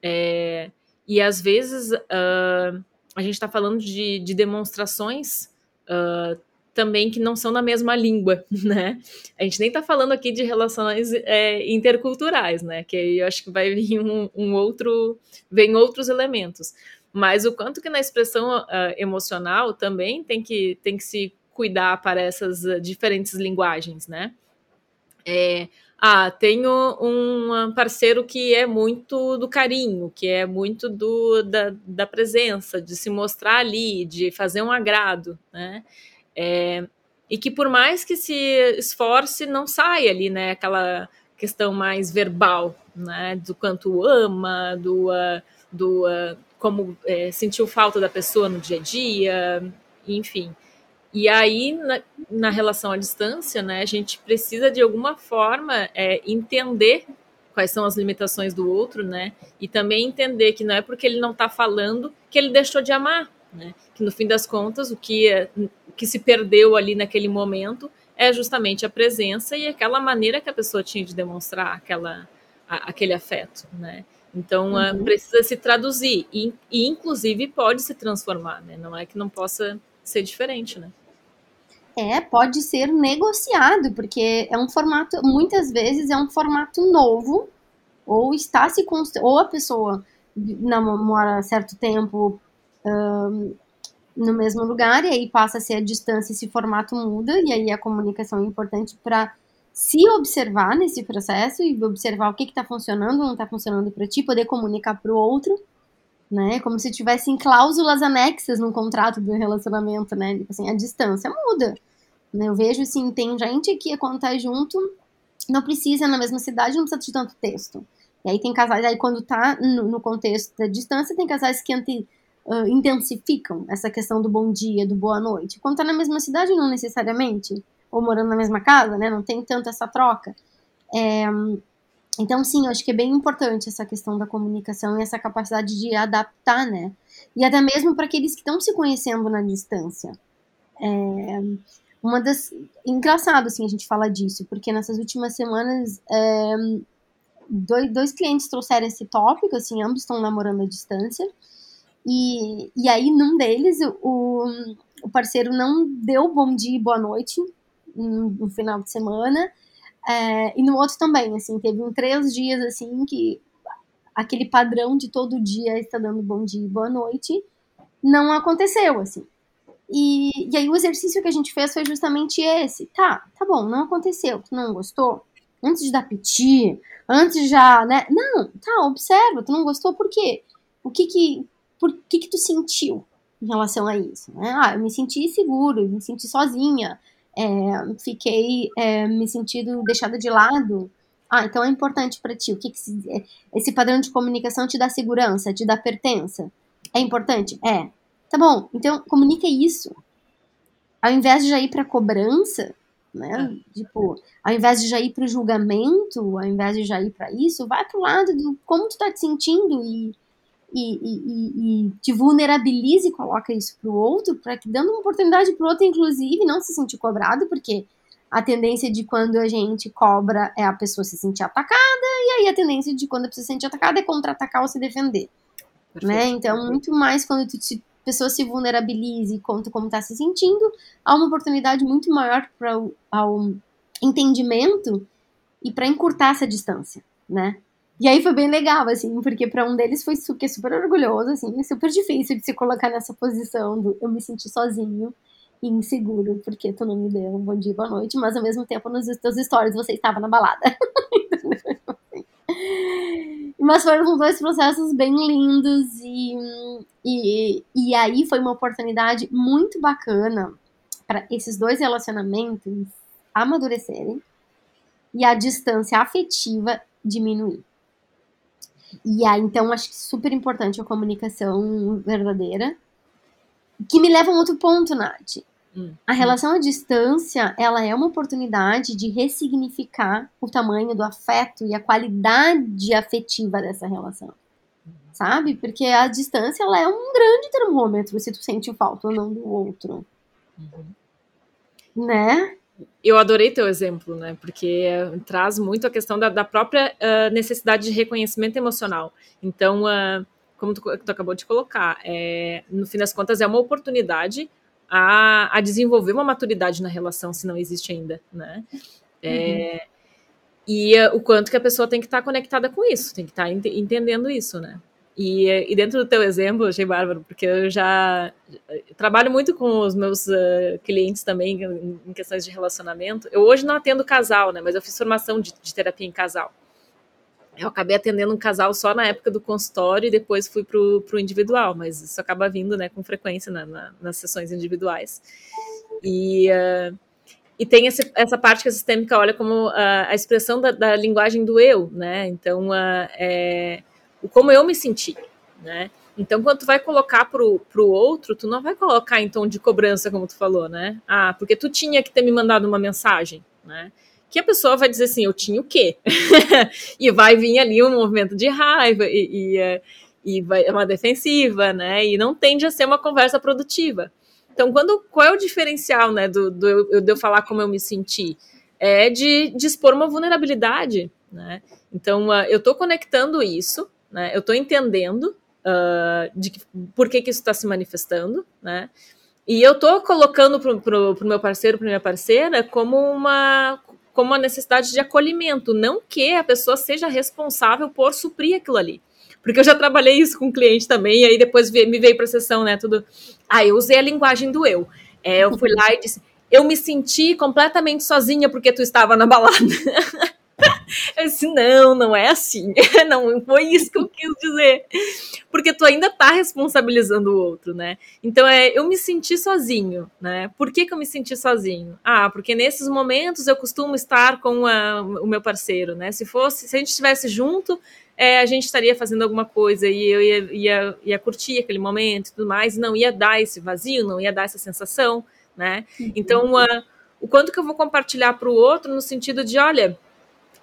É, e às vezes uh, a gente está falando de, de demonstrações uh, também que não são na mesma língua, né? A gente nem está falando aqui de relações é, interculturais, né? Que eu acho que vai vir um, um, outro, vem outros elementos. Mas o quanto que na expressão uh, emocional também tem que, tem que se cuidar para essas uh, diferentes linguagens, né? É, ah, tenho um parceiro que é muito do carinho, que é muito do, da, da presença, de se mostrar ali, de fazer um agrado, né? É, e que por mais que se esforce, não sai ali, né? Aquela questão mais verbal, né? Do quanto ama, do, uh, do uh, como é, sentiu falta da pessoa no dia a dia, enfim. E aí, na, na relação à distância, né, a gente precisa de alguma forma é, entender quais são as limitações do outro, né? E também entender que não é porque ele não está falando que ele deixou de amar, né? Que no fim das contas, o que, é, que se perdeu ali naquele momento é justamente a presença e aquela maneira que a pessoa tinha de demonstrar aquela, a, aquele afeto, né? Então uhum. precisa se traduzir e, e, inclusive pode se transformar, né? Não é que não possa ser diferente, né? É, pode ser negociado, porque é um formato, muitas vezes é um formato novo, ou está se ou a pessoa namora certo tempo um, no mesmo lugar, e aí passa a ser a distância, esse formato muda, e aí a comunicação é importante para se observar nesse processo e observar o que está funcionando, não está funcionando para ti, poder comunicar para o outro, né? Como se tivessem cláusulas anexas no contrato do relacionamento, né? Tipo assim, a distância muda. Né? Eu vejo assim, tem gente que quando tá junto, não precisa na mesma cidade, não precisa de tanto texto. E aí tem casais, aí quando tá no, no contexto da distância, tem casais que anti, uh, intensificam essa questão do bom dia, do boa noite. Quando tá na mesma cidade, não necessariamente ou morando na mesma casa, né? Não tem tanto essa troca. É, então, sim, eu acho que é bem importante essa questão da comunicação e essa capacidade de adaptar, né? E até mesmo para aqueles que estão se conhecendo na distância. É, uma das. Engraçado, assim, a gente falar disso, porque nessas últimas semanas. É, dois, dois clientes trouxeram esse tópico, assim, ambos estão namorando à distância. E, e aí, num deles, o, o parceiro não deu bom dia e boa noite no final de semana. É, e no outro também, assim, teve um três dias, assim, que aquele padrão de todo dia está dando bom dia e boa noite não aconteceu, assim. E, e aí o exercício que a gente fez foi justamente esse. Tá, tá bom, não aconteceu, tu não gostou? Antes de dar piti, antes já, né? Não, tá, observa, tu não gostou por quê? O que que, por que que tu sentiu em relação a isso, né? Ah, eu me senti seguro, eu me senti sozinha, é, fiquei é, me sentindo deixada de lado. Ah, então é importante para ti. O que, que se, é, esse padrão de comunicação te dá segurança, te dá pertença? É importante? É. Tá bom, então comunica isso. Ao invés de já ir para cobrança, né? É. Tipo, ao invés de já ir para o julgamento, ao invés de já ir para isso, vai pro lado do como tu tá te sentindo e e, e, e, te vulnerabilize e coloca isso pro outro, para que dando uma oportunidade pro outro, inclusive, não se sentir cobrado, porque a tendência de quando a gente cobra é a pessoa se sentir atacada, e aí a tendência de quando a pessoa se sente atacada é contra-atacar ou se defender. Né? Então, muito mais quando tu te, a pessoa se vulnerabilize e conta como tá se sentindo, há uma oportunidade muito maior para o entendimento e para encurtar essa distância, né? E aí foi bem legal, assim, porque para um deles foi super, super orgulhoso, assim, super difícil de se colocar nessa posição do eu me senti sozinho e inseguro, porque tu não me deu um bom dia, boa noite, mas ao mesmo tempo nos teus stories você estava na balada. mas foram dois processos bem lindos e, e, e aí foi uma oportunidade muito bacana para esses dois relacionamentos amadurecerem e a distância afetiva diminuir. E aí, então, acho que super importante a comunicação verdadeira. Que me leva a um outro ponto, Nath. Hum. A relação à distância, ela é uma oportunidade de ressignificar o tamanho do afeto e a qualidade afetiva dessa relação. Sabe? Porque a distância, ela é um grande termômetro se tu sente falta ou não do outro. Uhum. Né? Eu adorei teu exemplo, né? Porque traz muito a questão da, da própria uh, necessidade de reconhecimento emocional. Então, uh, como tu, tu, acabou de colocar, é, no fim das contas, é uma oportunidade a, a, desenvolver uma maturidade na relação, se não existe ainda, né? É, uhum. E uh, o quanto que a pessoa tem que estar tá conectada com isso, tem que estar tá ent entendendo isso, né? E, e, dentro do teu exemplo, achei bárbaro, porque eu já trabalho muito com os meus uh, clientes também em, questões de relacionamento. Eu hoje não atendo casal, né? Mas eu fiz formação de, de, terapia em casal. Eu acabei atendendo um casal só na época do consultório e depois fui para o individual, mas isso acaba vindo né, com frequência na, na, nas sessões individuais. E, uh, e tem esse, essa parte que a sistêmica olha como uh, a expressão da, da, linguagem do eu, né? Então, é o como eu me senti, né? Então, quando tu vai colocar pro, pro outro, tu não vai colocar em tom de cobrança, como tu falou, né? Ah, porque tu tinha que ter me mandado uma mensagem, né? Que a pessoa vai dizer assim, eu tinha o quê? e vai vir ali um movimento de raiva e, e, e vai, é uma defensiva, né? E não tende a ser uma conversa produtiva. Então, quando, qual é o diferencial, né, do, do, de eu falar como eu me senti? É de, de expor uma vulnerabilidade, né? Então, uh, eu estou conectando isso, né? Eu estou entendendo uh, de que, por que, que isso está se manifestando, né? E eu estou colocando para o meu parceiro, para minha parceira, como uma, como uma necessidade de acolhimento, não que a pessoa seja responsável por suprir aquilo ali. Porque eu já trabalhei isso com cliente também, e aí depois me veio para a sessão, né? Tudo. Ah, eu usei a linguagem do eu. É, eu fui lá e disse: eu me senti completamente sozinha porque tu estava na balada. Eu disse, não, não é assim. Não foi isso que eu quis dizer. Porque tu ainda tá responsabilizando o outro, né? Então, é, eu me senti sozinho, né? Por que, que eu me senti sozinho? Ah, porque nesses momentos eu costumo estar com a, o meu parceiro, né? Se fosse, se a gente estivesse junto, é, a gente estaria fazendo alguma coisa e eu ia, ia, ia curtir aquele momento e tudo mais, e não ia dar esse vazio, não ia dar essa sensação, né? Uhum. Então, o quanto que eu vou compartilhar para o outro no sentido de, olha,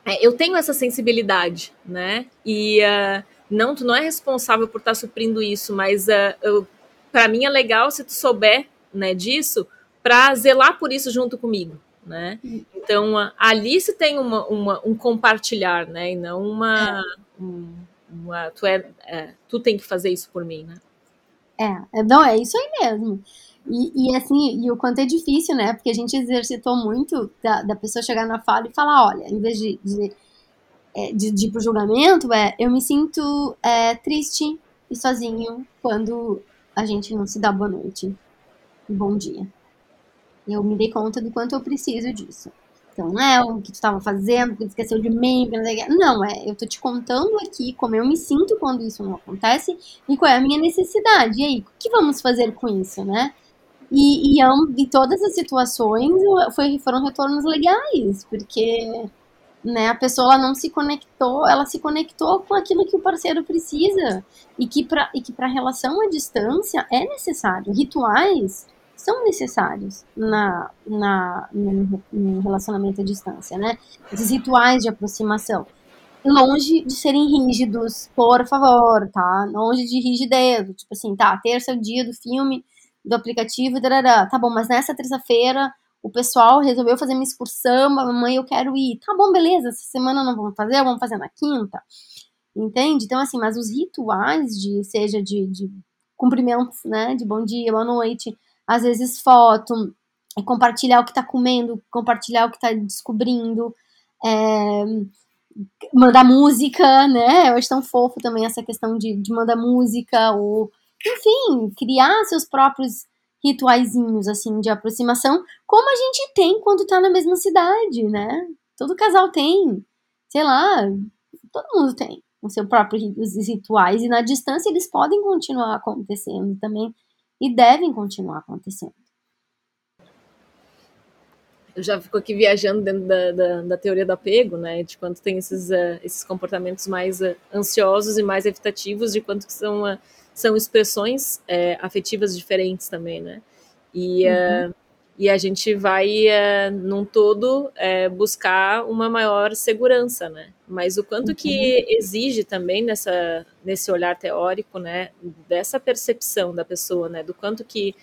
é, eu tenho essa sensibilidade, né? E uh, não, tu não é responsável por estar tá suprindo isso, mas uh, para mim é legal se tu souber, né, disso, para zelar por isso junto comigo, né? Então uh, ali se tem uma, uma, um compartilhar, né? E não uma, um, uma tu é, é, tu tem que fazer isso por mim, né? É, é não é isso aí mesmo. E, e, assim, e o quanto é difícil, né? Porque a gente exercitou muito da, da pessoa chegar na fala e falar, olha, em vez de, de, é, de, de ir pro julgamento, é eu me sinto é, triste e sozinho quando a gente não se dá boa noite e bom dia. Eu me dei conta do quanto eu preciso disso. Então, não é o que tu estava fazendo, que tu esqueceu de mim, não, é, eu tô te contando aqui como eu me sinto quando isso não acontece e qual é a minha necessidade. E aí, o que vamos fazer com isso, né? E, e em todas as situações foi, foram retornos legais, porque né, a pessoa não se conectou, ela se conectou com aquilo que o parceiro precisa e que para e que para relação à distância é necessário. Rituais são necessários na, na no, no relacionamento à distância, né? Esses rituais de aproximação longe de serem rígidos, por favor, tá? Longe de rigidez, tipo assim, tá, terça é o dia do filme, do aplicativo, darará. tá bom, mas nessa terça-feira o pessoal resolveu fazer uma excursão, mamãe, eu quero ir. Tá bom, beleza, essa semana não vamos fazer, vamos fazer na quinta. Entende? Então, assim, mas os rituais de, seja de, de cumprimentos, né, de bom dia, boa noite, às vezes foto, compartilhar o que tá comendo, compartilhar o que tá descobrindo, é, mandar música, né, hoje tão fofo também essa questão de, de mandar música, ou enfim, criar seus próprios rituaizinhos, assim, de aproximação, como a gente tem quando tá na mesma cidade, né? Todo casal tem, sei lá, todo mundo tem o seu próprio os rituais, e na distância eles podem continuar acontecendo também, e devem continuar acontecendo. Eu já fico aqui viajando dentro da, da, da teoria do apego, né? De quanto tem esses, uh, esses comportamentos mais uh, ansiosos e mais evitativos, de quanto que são uh, são expressões é, afetivas diferentes também, né? E, uhum. uh, e a gente vai, uh, num todo, uh, buscar uma maior segurança, né? Mas o quanto uhum. que exige também nessa, nesse olhar teórico, né? Dessa percepção da pessoa, né? Do quanto que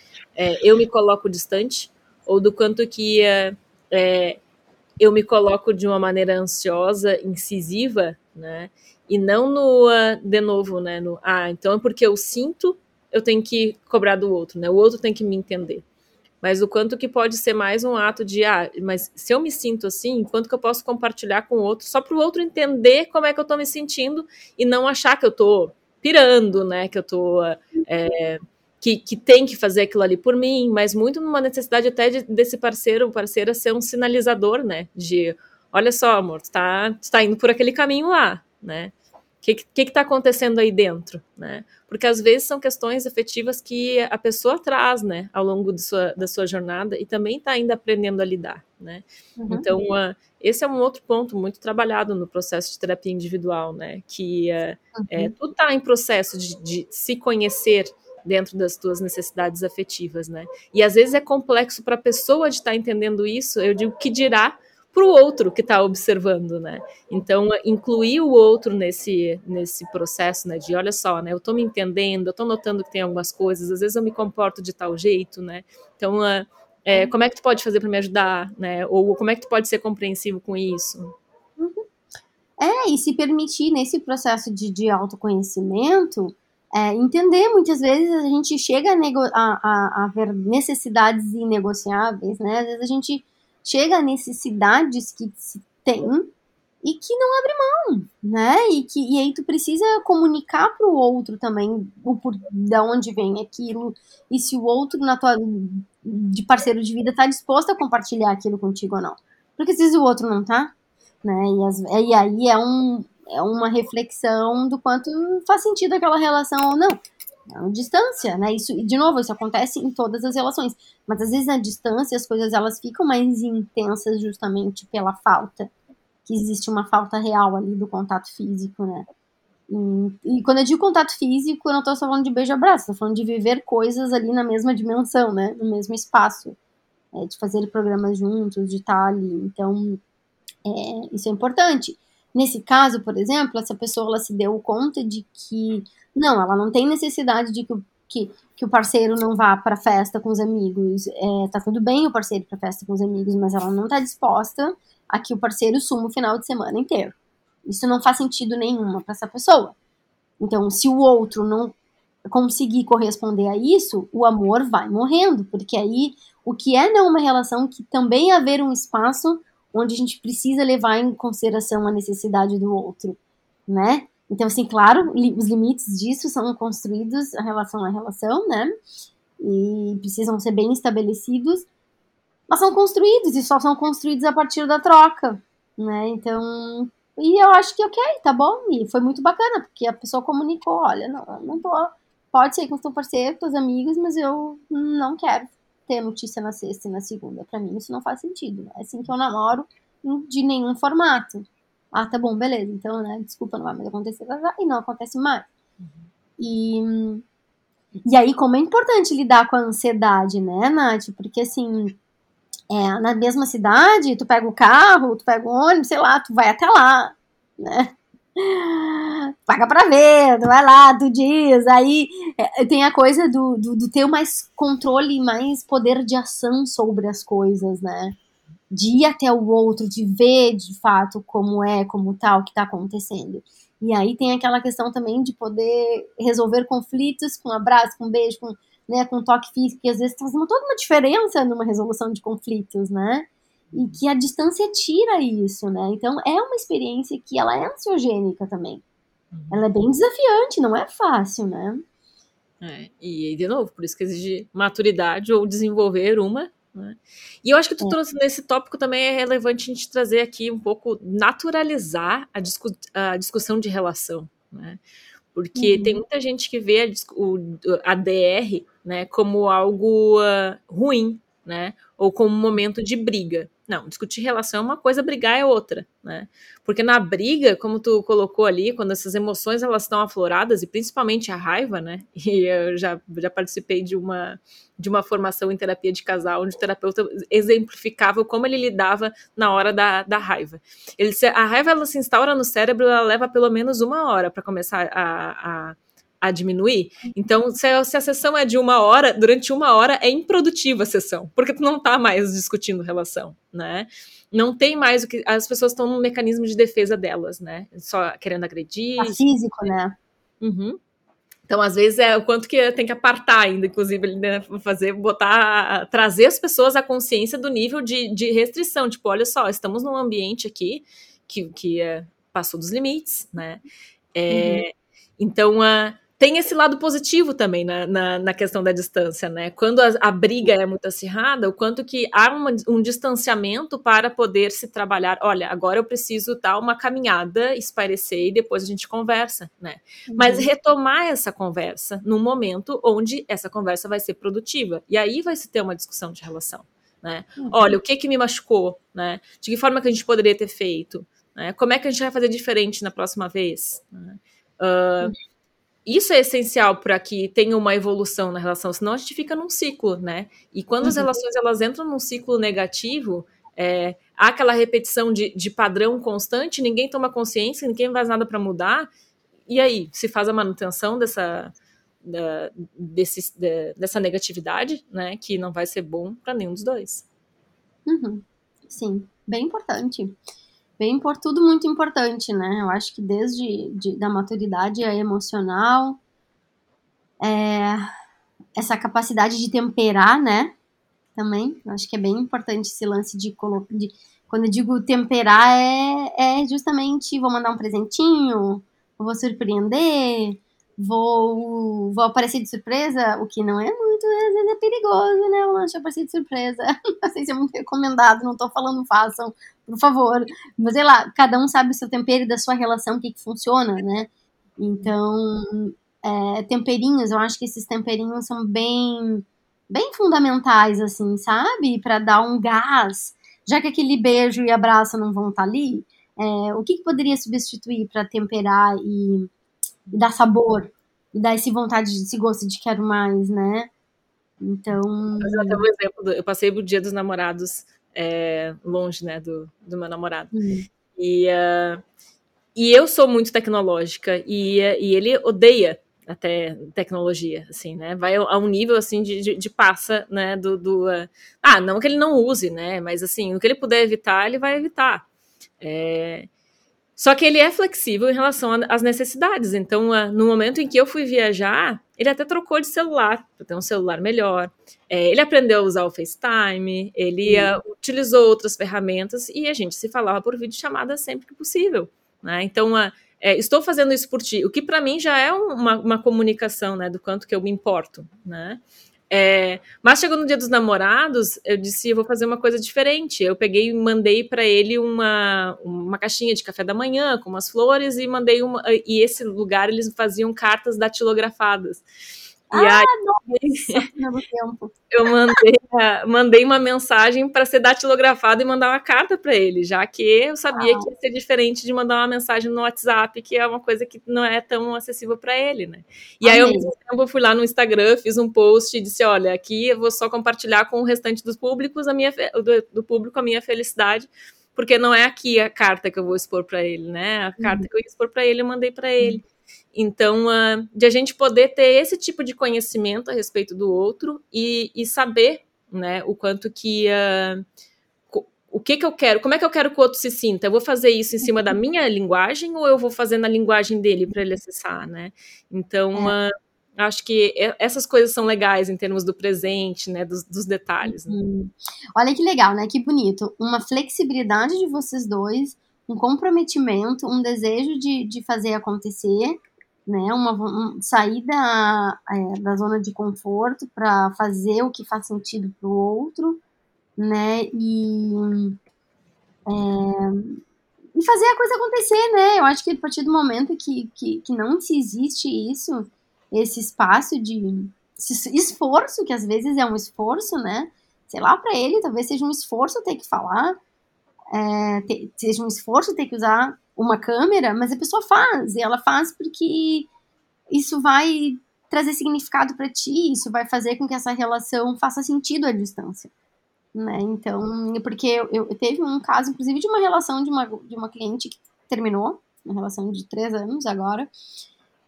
eu me coloco distante ou do quanto que eu me coloco de uma maneira ansiosa, incisiva, né? E não no, uh, de novo, né? No, ah, então é porque eu sinto, eu tenho que cobrar do outro, né? O outro tem que me entender. Mas o quanto que pode ser mais um ato de, ah, mas se eu me sinto assim, quanto que eu posso compartilhar com o outro, só para o outro entender como é que eu estou me sentindo e não achar que eu estou pirando, né? Que eu estou. É, que, que tem que fazer aquilo ali por mim, mas muito numa necessidade até de, desse parceiro ou parceira ser um sinalizador, né? De olha só, amor, tu tá, tu tá indo por aquele caminho lá, né? O que, que, que tá acontecendo aí dentro, né? Porque às vezes são questões efetivas que a pessoa traz, né, ao longo sua, da sua jornada e também está ainda aprendendo a lidar, né? Uhum. Então, uh, esse é um outro ponto muito trabalhado no processo de terapia individual, né? Que uh, uhum. é, tu tá em processo de, de se conhecer dentro das tuas necessidades afetivas, né? E às vezes é complexo para a pessoa de estar tá entendendo isso, eu digo que dirá para o outro que está observando, né? Então, incluir o outro nesse, nesse processo, né? De olha só, né? Eu estou me entendendo, eu estou notando que tem algumas coisas, às vezes eu me comporto de tal jeito, né? Então, é, como é que tu pode fazer para me ajudar, né? Ou como é que tu pode ser compreensivo com isso? Uhum. É, e se permitir nesse processo de, de autoconhecimento, é, entender muitas vezes a gente chega a, a, a, a ver necessidades inegociáveis, né? Às vezes a gente chega a necessidades que se tem e que não abre mão, né? E que e aí tu precisa comunicar para o outro também o por da onde vem aquilo e se o outro na tua de parceiro de vida está disposto a compartilhar aquilo contigo ou não, porque às vezes o outro não tá, né? E, as, e aí é um é uma reflexão do quanto faz sentido aquela relação ou não. Uma distância, né? Isso, de novo, isso acontece em todas as relações. Mas às vezes na distância as coisas elas ficam mais intensas justamente pela falta. Que existe uma falta real ali do contato físico, né? E, e quando eu digo contato físico, eu não estou falando de beijo-abraço, estou falando de viver coisas ali na mesma dimensão, né? No mesmo espaço. É, de fazer programas juntos, de estar ali. Então, é, isso é importante. Nesse caso, por exemplo, essa pessoa ela se deu conta de que não, ela não tem necessidade de que, que, que o parceiro não vá para festa com os amigos. É, tá tudo bem o parceiro para festa com os amigos, mas ela não está disposta a que o parceiro suma o final de semana inteiro. Isso não faz sentido nenhum para essa pessoa. Então, se o outro não conseguir corresponder a isso, o amor vai morrendo, porque aí o que é não uma relação que também haver um espaço onde a gente precisa levar em consideração a necessidade do outro, né? Então, assim, claro, li os limites disso são construídos em relação à relação, né? E precisam ser bem estabelecidos, mas são construídos e só são construídos a partir da troca, né? Então, e eu acho que ok, tá bom, e foi muito bacana, porque a pessoa comunicou, olha, não, não tô, pode ser com o teu parceiro, os amigos, mas eu não quero ter notícia na sexta e na segunda. Para mim isso não faz sentido. É assim que eu namoro de nenhum formato. Ah, tá bom, beleza. Então, né, desculpa, não vai mais acontecer. E não acontece mais. Uhum. E, e aí, como é importante lidar com a ansiedade, né, Nath? Porque, assim, é, na mesma cidade, tu pega o carro, tu pega o ônibus, sei lá, tu vai até lá, né? paga pra ver, vai lá, tu diz. Aí é, tem a coisa do, do, do, ter mais controle, mais poder de ação sobre as coisas, né? De ir até o outro, de ver de fato como é, como tal, tá, o que tá acontecendo. E aí tem aquela questão também de poder resolver conflitos com abraço, com beijo, com, né, com toque físico, que às vezes faz uma, toda uma diferença numa resolução de conflitos, né? e que a distância tira isso, né? Então é uma experiência que ela é ansiogênica também. Uhum. Ela é bem desafiante, não é fácil, né? É, e de novo, por isso que exige maturidade ou desenvolver uma. Né? E eu acho que tu é. trouxe nesse tópico também é relevante a gente trazer aqui um pouco, naturalizar a, discu a discussão de relação, né? Porque uhum. tem muita gente que vê a, o, a DR né, como algo uh, ruim, né? Ou como um momento de briga. Não, discutir relação é uma coisa, brigar é outra, né? Porque na briga, como tu colocou ali, quando essas emoções elas estão afloradas, e principalmente a raiva, né? E eu já, já participei de uma, de uma formação em terapia de casal, onde o terapeuta exemplificava como ele lidava na hora da, da raiva. Ele, a raiva ela se instaura no cérebro, ela leva pelo menos uma hora para começar a, a a diminuir. Então, se a, se a, sessão é de uma hora, durante uma hora é improdutiva a sessão, porque tu não tá mais discutindo relação, né? Não tem mais o que. As pessoas estão no mecanismo de defesa delas, né? Só querendo agredir. Tá físico, né? Uhum. Então, às vezes, é o quanto que tem que apartar ainda, inclusive, né, fazer, botar, trazer as pessoas à consciência do nível de, de restrição. Tipo, olha só, estamos num ambiente aqui que, que é, passou dos limites, né? É, uhum. Então, a tem esse lado positivo também na, na, na questão da distância, né? Quando a, a, briga é muito acirrada, o quanto que há uma, um distanciamento para poder se trabalhar. Olha, agora eu preciso dar uma caminhada, esparecer e depois a gente conversa, né? Uhum. Mas retomar essa conversa num momento onde essa conversa vai ser produtiva. E aí vai se ter uma discussão de relação, né? Uhum. Olha, o que que me machucou, né? De que forma que a gente poderia ter feito? Né? Como é que a gente vai fazer diferente na próxima vez? Né? Uh, uhum isso é essencial para que tenha uma evolução na relação, senão a gente fica num ciclo, né? E quando uhum. as relações elas entram num ciclo negativo, é, há aquela repetição de, de padrão constante, ninguém toma consciência, ninguém faz nada para mudar, e aí, se faz a manutenção dessa, da, desse, da, dessa negatividade, né, que não vai ser bom para nenhum dos dois. Uhum. Sim, bem importante. Bem, por tudo muito importante, né? Eu acho que desde de, da maturidade emocional, é, essa capacidade de temperar, né? Também, eu acho que é bem importante esse lance de, de quando eu digo temperar é, é justamente vou mandar um presentinho, vou surpreender, vou, vou aparecer de surpresa, o que não é muito, às vezes é perigoso, né? O lanche aparecer de surpresa. Não sei se é muito recomendado, não tô falando façam, por favor. Mas sei lá, cada um sabe o seu tempero e da sua relação, o que, que funciona, né? Então, é, temperinhos, eu acho que esses temperinhos são bem, bem fundamentais, assim, sabe? Para dar um gás. Já que aquele beijo e abraço não vão estar tá ali, é, o que, que poderia substituir para temperar e e dar sabor, e dar esse vontade, esse gosto de quero mais, né? Então. Até um exemplo, eu passei o dia dos namorados é, longe, né, do, do meu namorado. Uhum. E, uh, e eu sou muito tecnológica, e, e ele odeia até tecnologia, assim, né? Vai a um nível assim de, de, de passa, né? Do, do uh, ah, não que ele não use, né? Mas assim, o que ele puder evitar, ele vai evitar. É, só que ele é flexível em relação às necessidades. Então, uh, no momento em que eu fui viajar, ele até trocou de celular para ter um celular melhor. É, ele aprendeu a usar o FaceTime, ele uh, utilizou outras ferramentas e a gente se falava por videochamada sempre que possível. Né? Então, uh, é, estou fazendo isso por ti, o que para mim já é uma, uma, comunicação né, do quanto que eu me importo. Né? É, mas chegou no dia dos namorados, eu disse, eu vou fazer uma coisa diferente. Eu peguei e mandei para ele uma, uma caixinha de café da manhã com umas flores e mandei uma. E esse lugar eles faziam cartas datilografadas. E ah, aí, nossa, eu mandei, mandei uma mensagem para ser datilografada e mandar uma carta para ele, já que eu sabia ah. que ia ser diferente de mandar uma mensagem no WhatsApp, que é uma coisa que não é tão acessível para ele, né? E Amém. aí, ao mesmo tempo, eu fui lá no Instagram, fiz um post e disse: olha, aqui eu vou só compartilhar com o restante dos públicos a minha do, do público a minha felicidade porque não é aqui a carta que eu vou expor para ele, né? A carta uhum. que eu ia expor para ele, eu mandei para ele. Uhum. Então, uh, de a gente poder ter esse tipo de conhecimento a respeito do outro e, e saber, né, o quanto que uh, o que que eu quero, como é que eu quero que o outro se sinta? Eu vou fazer isso em cima da uhum. minha linguagem ou eu vou fazer na linguagem dele para ele acessar, né? Então, é. uh, acho que essas coisas são legais em termos do presente, né, dos, dos detalhes. Né? Uhum. Olha que legal, né? Que bonito. Uma flexibilidade de vocês dois, um comprometimento, um desejo de, de fazer acontecer né? Uma, um, sair da, é, da zona de conforto para fazer o que faz sentido para o outro, né? E, é, e fazer a coisa acontecer, né? Eu acho que a partir do momento que, que, que não se existe isso, esse espaço de esse esforço, que às vezes é um esforço, né? Sei lá, para ele talvez seja um esforço ter que falar, é, ter, seja um esforço ter que usar uma câmera, mas a pessoa faz, e ela faz porque isso vai trazer significado para ti, isso vai fazer com que essa relação faça sentido à distância. Né? Então, porque eu, eu, teve um caso, inclusive, de uma relação de uma, de uma cliente que terminou, uma relação de três anos agora,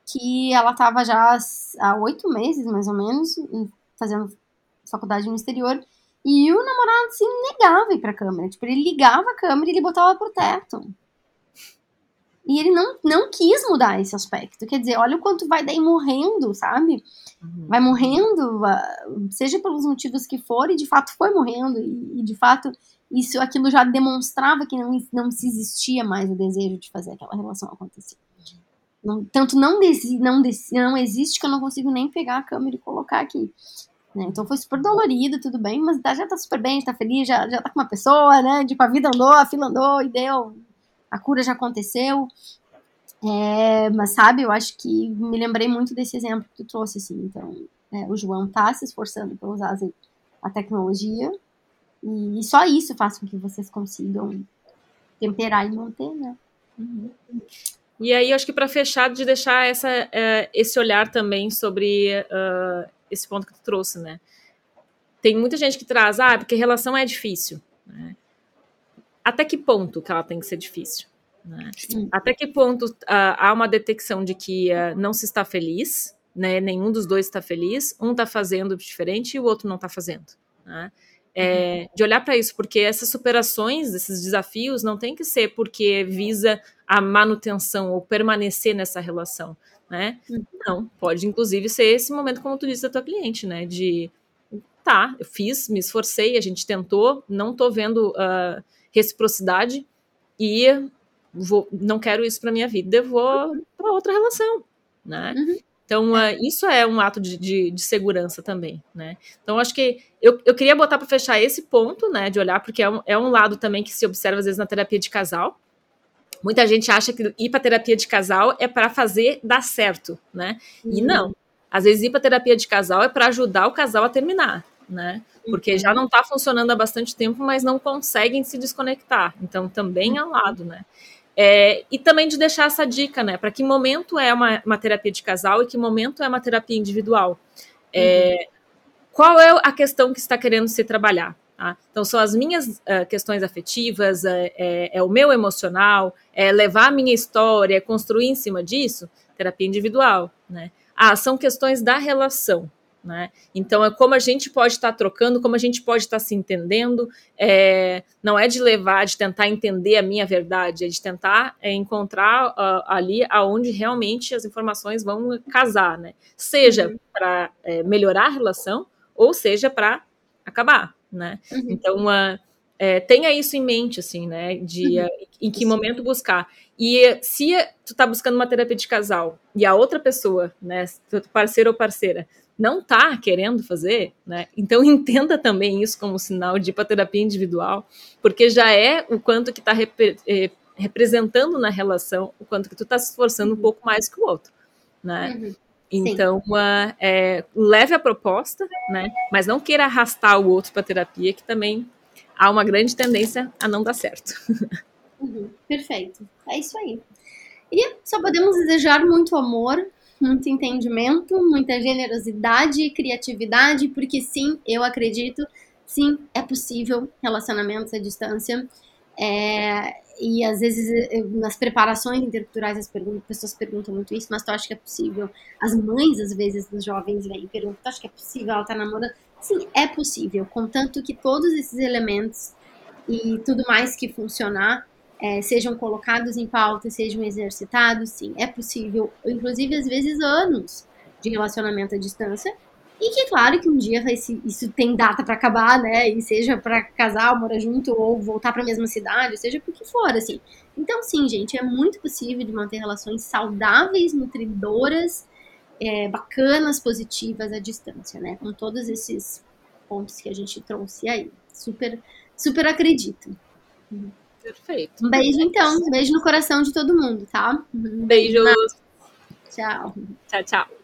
que ela estava já há oito meses, mais ou menos, fazendo faculdade no exterior, e o namorado se negava a ir pra câmera. Tipo, ele ligava a câmera e ele botava pro teto. E ele não, não quis mudar esse aspecto. Quer dizer, olha o quanto vai daí morrendo, sabe? Uhum. Vai morrendo, seja pelos motivos que for, e de fato foi morrendo, e, de fato isso aquilo já demonstrava que não, não se existia mais o desejo de fazer aquela relação acontecer. Não, tanto não, desi, não, desi, não existe que eu não consigo nem pegar a câmera e colocar aqui. Né? Então foi super dolorido, tudo bem, mas já tá super bem, tá feliz, já, já tá com uma pessoa, né? Tipo, a vida andou, a fila andou e deu, a cura já aconteceu. É, mas sabe, eu acho que me lembrei muito desse exemplo que tu trouxe, assim. Então, é, o João tá se esforçando para usar a tecnologia e, só isso faz com que vocês consigam temperar e manter, né? Uhum. E aí, acho que para fechar, de deixar essa, uh, esse olhar também sobre uh, esse ponto que tu trouxe, né? Tem muita gente que traz, ah, porque relação é difícil, né? Até que ponto que ela tem que ser difícil? Né? Até que ponto uh, há uma detecção de que uh, não se está feliz, né? nenhum dos dois está feliz, um está fazendo diferente e o outro não está fazendo. Né? É, de olhar para isso, porque essas superações, esses desafios, não tem que ser porque visa a manutenção ou permanecer nessa relação, né? Uhum. Não, pode inclusive ser esse momento, como tu disse da tua cliente, né? De tá, eu fiz, me esforcei, a gente tentou, não tô vendo uh, reciprocidade e vou, não quero isso para minha vida, eu vou para outra relação, né? Uhum. Então, uh, isso é um ato de, de, de, segurança também, né? Então, acho que eu, eu queria botar para fechar esse ponto, né, de olhar, porque é um, é um lado também que se observa às vezes na terapia de casal. Muita gente acha que ir para terapia de casal é para fazer dar certo, né? Uhum. E não. Às vezes ir para terapia de casal é para ajudar o casal a terminar, né? Porque já uhum. não está funcionando há bastante tempo, mas não conseguem se desconectar. Então, também é um lado, né? É, e também de deixar essa dica, né? Para que momento é uma, uma, terapia de casal e que momento é uma terapia individual. É, uhum. Qual é a questão que está querendo se trabalhar? Tá? Então, são as minhas uh, questões afetivas, é, é, é, o meu emocional, é levar a minha história, é construir em cima disso, terapia individual, né? Ah, são questões da relação, né? Então, é como a gente pode estar tá trocando, como a gente pode estar tá se entendendo. É, não é de levar, de tentar entender a minha verdade, é de tentar é, encontrar uh, ali aonde realmente as informações vão casar, né? Seja uhum. para é, melhorar a relação, ou seja para acabar, né? Uhum. Então, uh, tenha isso em mente, assim, né? De uh, em que momento buscar. E se tu tá buscando uma terapia de casal e a outra pessoa, né, parceiro ou parceira, não está querendo fazer, né? Então entenda também isso como sinal de hipoterapia individual, porque já é o quanto que está eh, representando na relação, o quanto que tu está se esforçando um uhum. pouco mais que o outro, né? Uhum. Então, uh, é, leve a proposta, né? Mas não queira arrastar o outro para terapia, que também há uma grande tendência a não dar certo. Uhum. Perfeito. É isso aí. E só podemos desejar muito amor, muito entendimento, muita generosidade e criatividade, porque sim, eu acredito, sim, é possível relacionamentos à distância. É, e às vezes eu, nas preparações interculturais as pessoas perguntam muito isso, mas tu acha que é possível? As mães, às vezes, dos jovens vêm e perguntam, tu acha que é possível ela tá namorando? Sim, é possível, contanto que todos esses elementos e tudo mais que funcionar é, sejam colocados em pauta, sejam exercitados, sim, é possível, inclusive às vezes anos de relacionamento à distância, e que claro que um dia isso tem data para acabar, né? E seja para casar, morar junto ou voltar para a mesma cidade, seja por que for, assim. Então, sim, gente, é muito possível de manter relações saudáveis, nutridoras, é, bacanas, positivas à distância, né? Com todos esses pontos que a gente trouxe aí. Super, super acredito. Perfeito. Um beijo, então. Um beijo no coração de todo mundo, tá? Beijos. Tchau. Tchau, tchau.